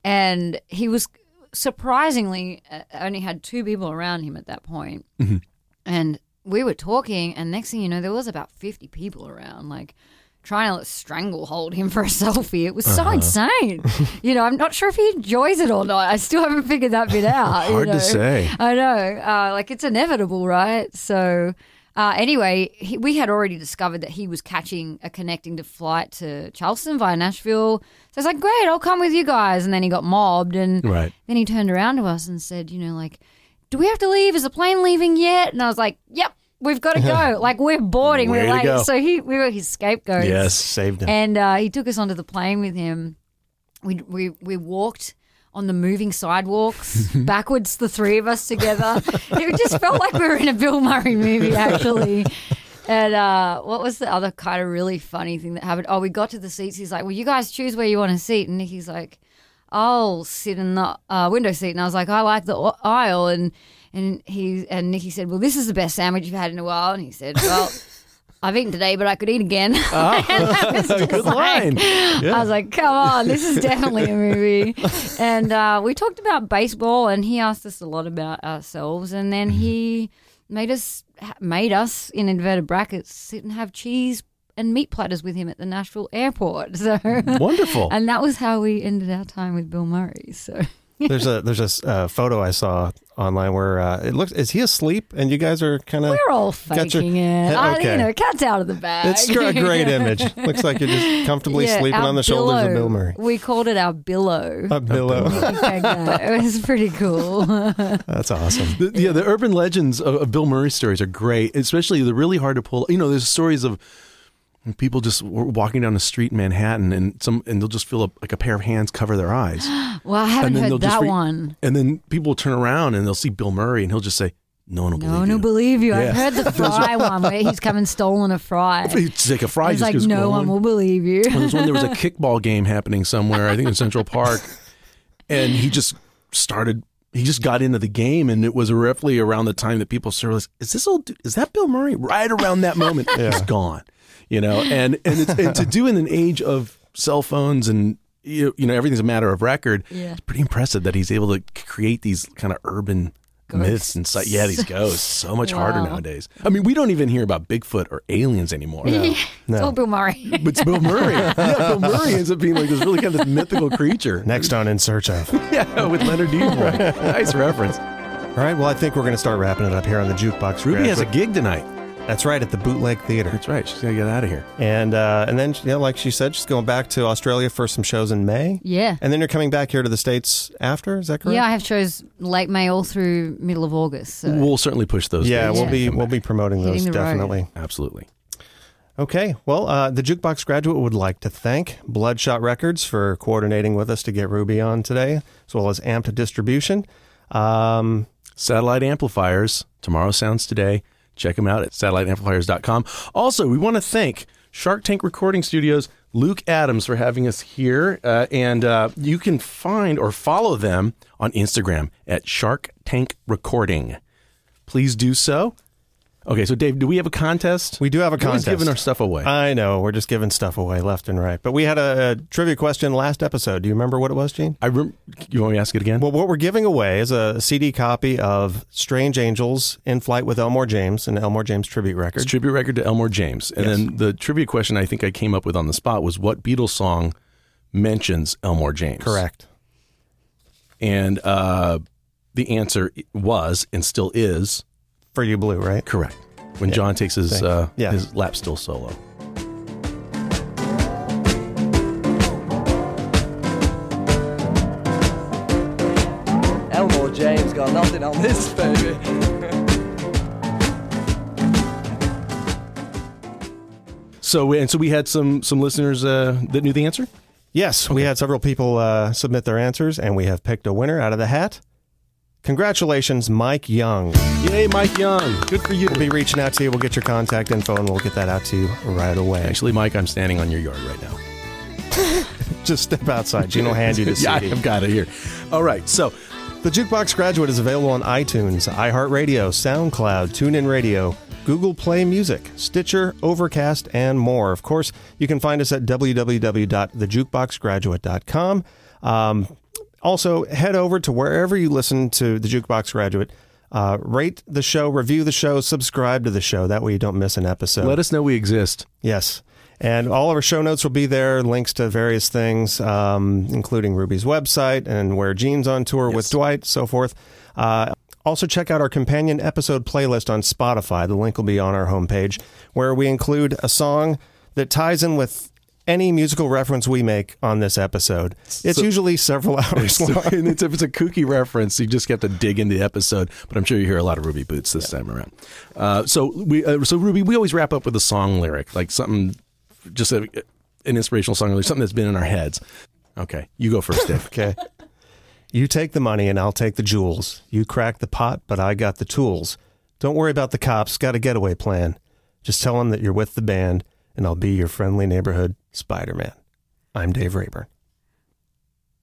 and he was surprisingly uh, only had two people around him at that point. and we were talking, and next thing you know, there was about fifty people around, like trying to stranglehold him for a selfie. It was so insane. you know, I'm not sure if he enjoys it or not. I still haven't figured that bit out. you Hard to say. I know. Uh, like it's inevitable, right? So. Uh, anyway, he, we had already discovered that he was catching a connecting to flight to Charleston via Nashville. So I was like, great, I'll come with you guys. And then he got mobbed. And Right. then he turned around to us and said, you know, like, do we have to leave? Is the plane leaving yet? And I was like, yep, we've got to go. like, we're boarding. Way we're late. go. So he, we were his scapegoat. Yes. Saved him. And uh, he took us onto the plane with him. We, we, we walked on the moving sidewalks backwards, the three of us together. it just felt like we were in a Bill Murray movie, actually. And uh, what was the other kind of really funny thing that happened? Oh, we got to the seats. He's like, "Well, you guys choose where you want to sit." And Nikki's like, "I'll sit in the uh, window seat." And I was like, "I like the aisle." And and he and Nikki said, "Well, this is the best sandwich you've had in a while." And he said, "Well." I've eaten today, but I could eat again. And that was just Good like- line. I was like, come on, this is definitely a movie. And uh, we talked about baseball, and he asked us a lot about ourselves, and then he made us made us in inverted brackets sit and have cheese and meat platters with him at the Nashville airport. So Wonderful. and that was how we ended our time with Bill Murray. So there's a there's a uh, photo I saw online where uh, it looks is he asleep and you guys are kind of we're all Got your- faking it. Yeah, I, okay. you know, cat's out of the bag. it's a great image. Looks like you're just comfortably Yeah, sleeping on the shoulders of. Bill Murray. We called it our billow. A billow. We pegged that. It was pretty cool. That's awesome. The, yeah, the urban legends of, of Bill Murray stories are great, especially they're really hard to pull. You know, there's stories of people just were walking down the street in Manhattan, and some and they'll just feel a, like a pair of hands cover their eyes, Well, I haven't and then heard that re- one. and then people will turn around and they'll see Bill Murray, and he'll just say, "No one will believe No believe one you." will believe you. Yeah. I've heard the fry one where he's come and stolen a fry. It's like a fry It's just like goes no one will believe you. Well, there's when there was a kickball game happening somewhere, I think in Central Park, and he just started. He just got into the game, and it was roughly around the time that people started. like, Is this old? dude- Is that Bill Murray? Right around that moment, he's gone. You know, and and, it's, and to do in an age of cell phones and you, you know everything's a matter of record. Yeah. It's pretty impressive that he's able to create these kind of urban myths and si- yeah, these ghosts. So much harder nowadays. I mean, we don't even hear about Bigfoot or aliens anymore. It's all Bill Murray. But it's Bill Murray. Yeah, Bill Murray ends up being like this really kind of mythical creature. Next on In Search of. Yeah, with Leonard Nimoy. nice reference. All right, well, I think we're going to start wrapping it up here on the Jukebox. Ruby has a gig tonight. That's right, at the Bootleg Theater. That's right. She's got to get out of here. And uh, and then, you know, like she said, she's going back to Australia for some shows in May. Yeah. And then you're coming back here to the States after, is that correct? Yeah, I have shows late May all through middle of August. So. We'll certainly push those. Yeah, dates we'll when be we'll be promoting those Hitting the road. definitely. absolutely. Okay, well, uh, the Jukebox Graduate would like to thank Bloodshot Records for coordinating with us to get Ruby on today, as well as Amped Distribution. Um, Satellite amplifiers. Tomorrow sounds today. Check them out at satelliteamplifiers.com. Also, we want to thank Shark Tank Recording Studios, Luke Adams, for having us here. Uh, and uh, you can find or follow them on Instagram at Shark Tank Recording. Please do so. Okay, so Dave, do we have a contest? we do have a We're contest. giving our stuff away. I know we're just giving stuff away left and right, but we had a, a trivia question last episode. Do you remember what it was, Gene? I rem- you want me to ask it again? Well, what we're giving away is a CD copy of Strange Angels in Flight with Elmore James, an Elmore James tribute record. It's tribute record to Elmore James. And Yes. then the trivia question I think I came up with on the spot was what Beatles song mentions Elmore James? Correct. And uh, the answer was and still is for you blue, right? Correct. When yeah. John takes his uh, yeah. his lap steel solo. Elmore James got nothing on this baby. so and so we had some some listeners uh, that knew the answer. Yes, okay. we had several people uh, submit their answers, and we have picked a winner out of the hat. Congratulations, Mike Young. Yay, Mike Young! Good for you. We'll be reaching out to you. We'll get your contact info, and we'll get that out to you right away. Actually, Mike, I'm standing on your yard right now. Just step outside. Gene will hand you the yeah, I've got it here. All right, so The Jukebox Graduate is available on iTunes, iHeartRadio, SoundCloud, TuneIn Radio, Google Play Music, Stitcher, Overcast, and more. Of course, you can find us at www.thejukeboxgraduate.com. Um, also, head over to wherever you listen to The Jukebox Graduate. Uh, rate the show, review the show, subscribe to the show. That way you don't miss an episode. let us know we exist. Yes. And all of our show notes will be there, links to various things, um, including Ruby's website and where Gene's on tour with Dwight, so forth. Uh, also, check out our companion episode playlist on Spotify. The link will be on our homepage, where we include a song that ties in with any musical reference we make on this episode. It's So- usually several hours So, long. and it's, if it's a kooky reference, you just have to dig into the episode. But I'm sure you hear a lot of Ruby Boots this time around. Uh, so we, uh, so Ruby, we always wrap up with a song lyric, like something, just a, an inspirational song, or something that's been in our heads. Okay, you go first, Dave. Okay. You take the money and I'll take the jewels. You crack the pot, but I got the tools. Don't worry about the cops, got a getaway plan. Just tell them that you're with the band and I'll be your friendly neighborhood Spider Man. I'm Dave Rayburn.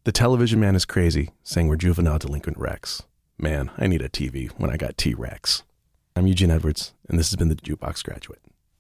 the television man is crazy, saying we're juvenile delinquent wrecks. Man, I need a TV when I got T Rex. I'm Eugene Edwards, and this has been the Jukebox Graduate.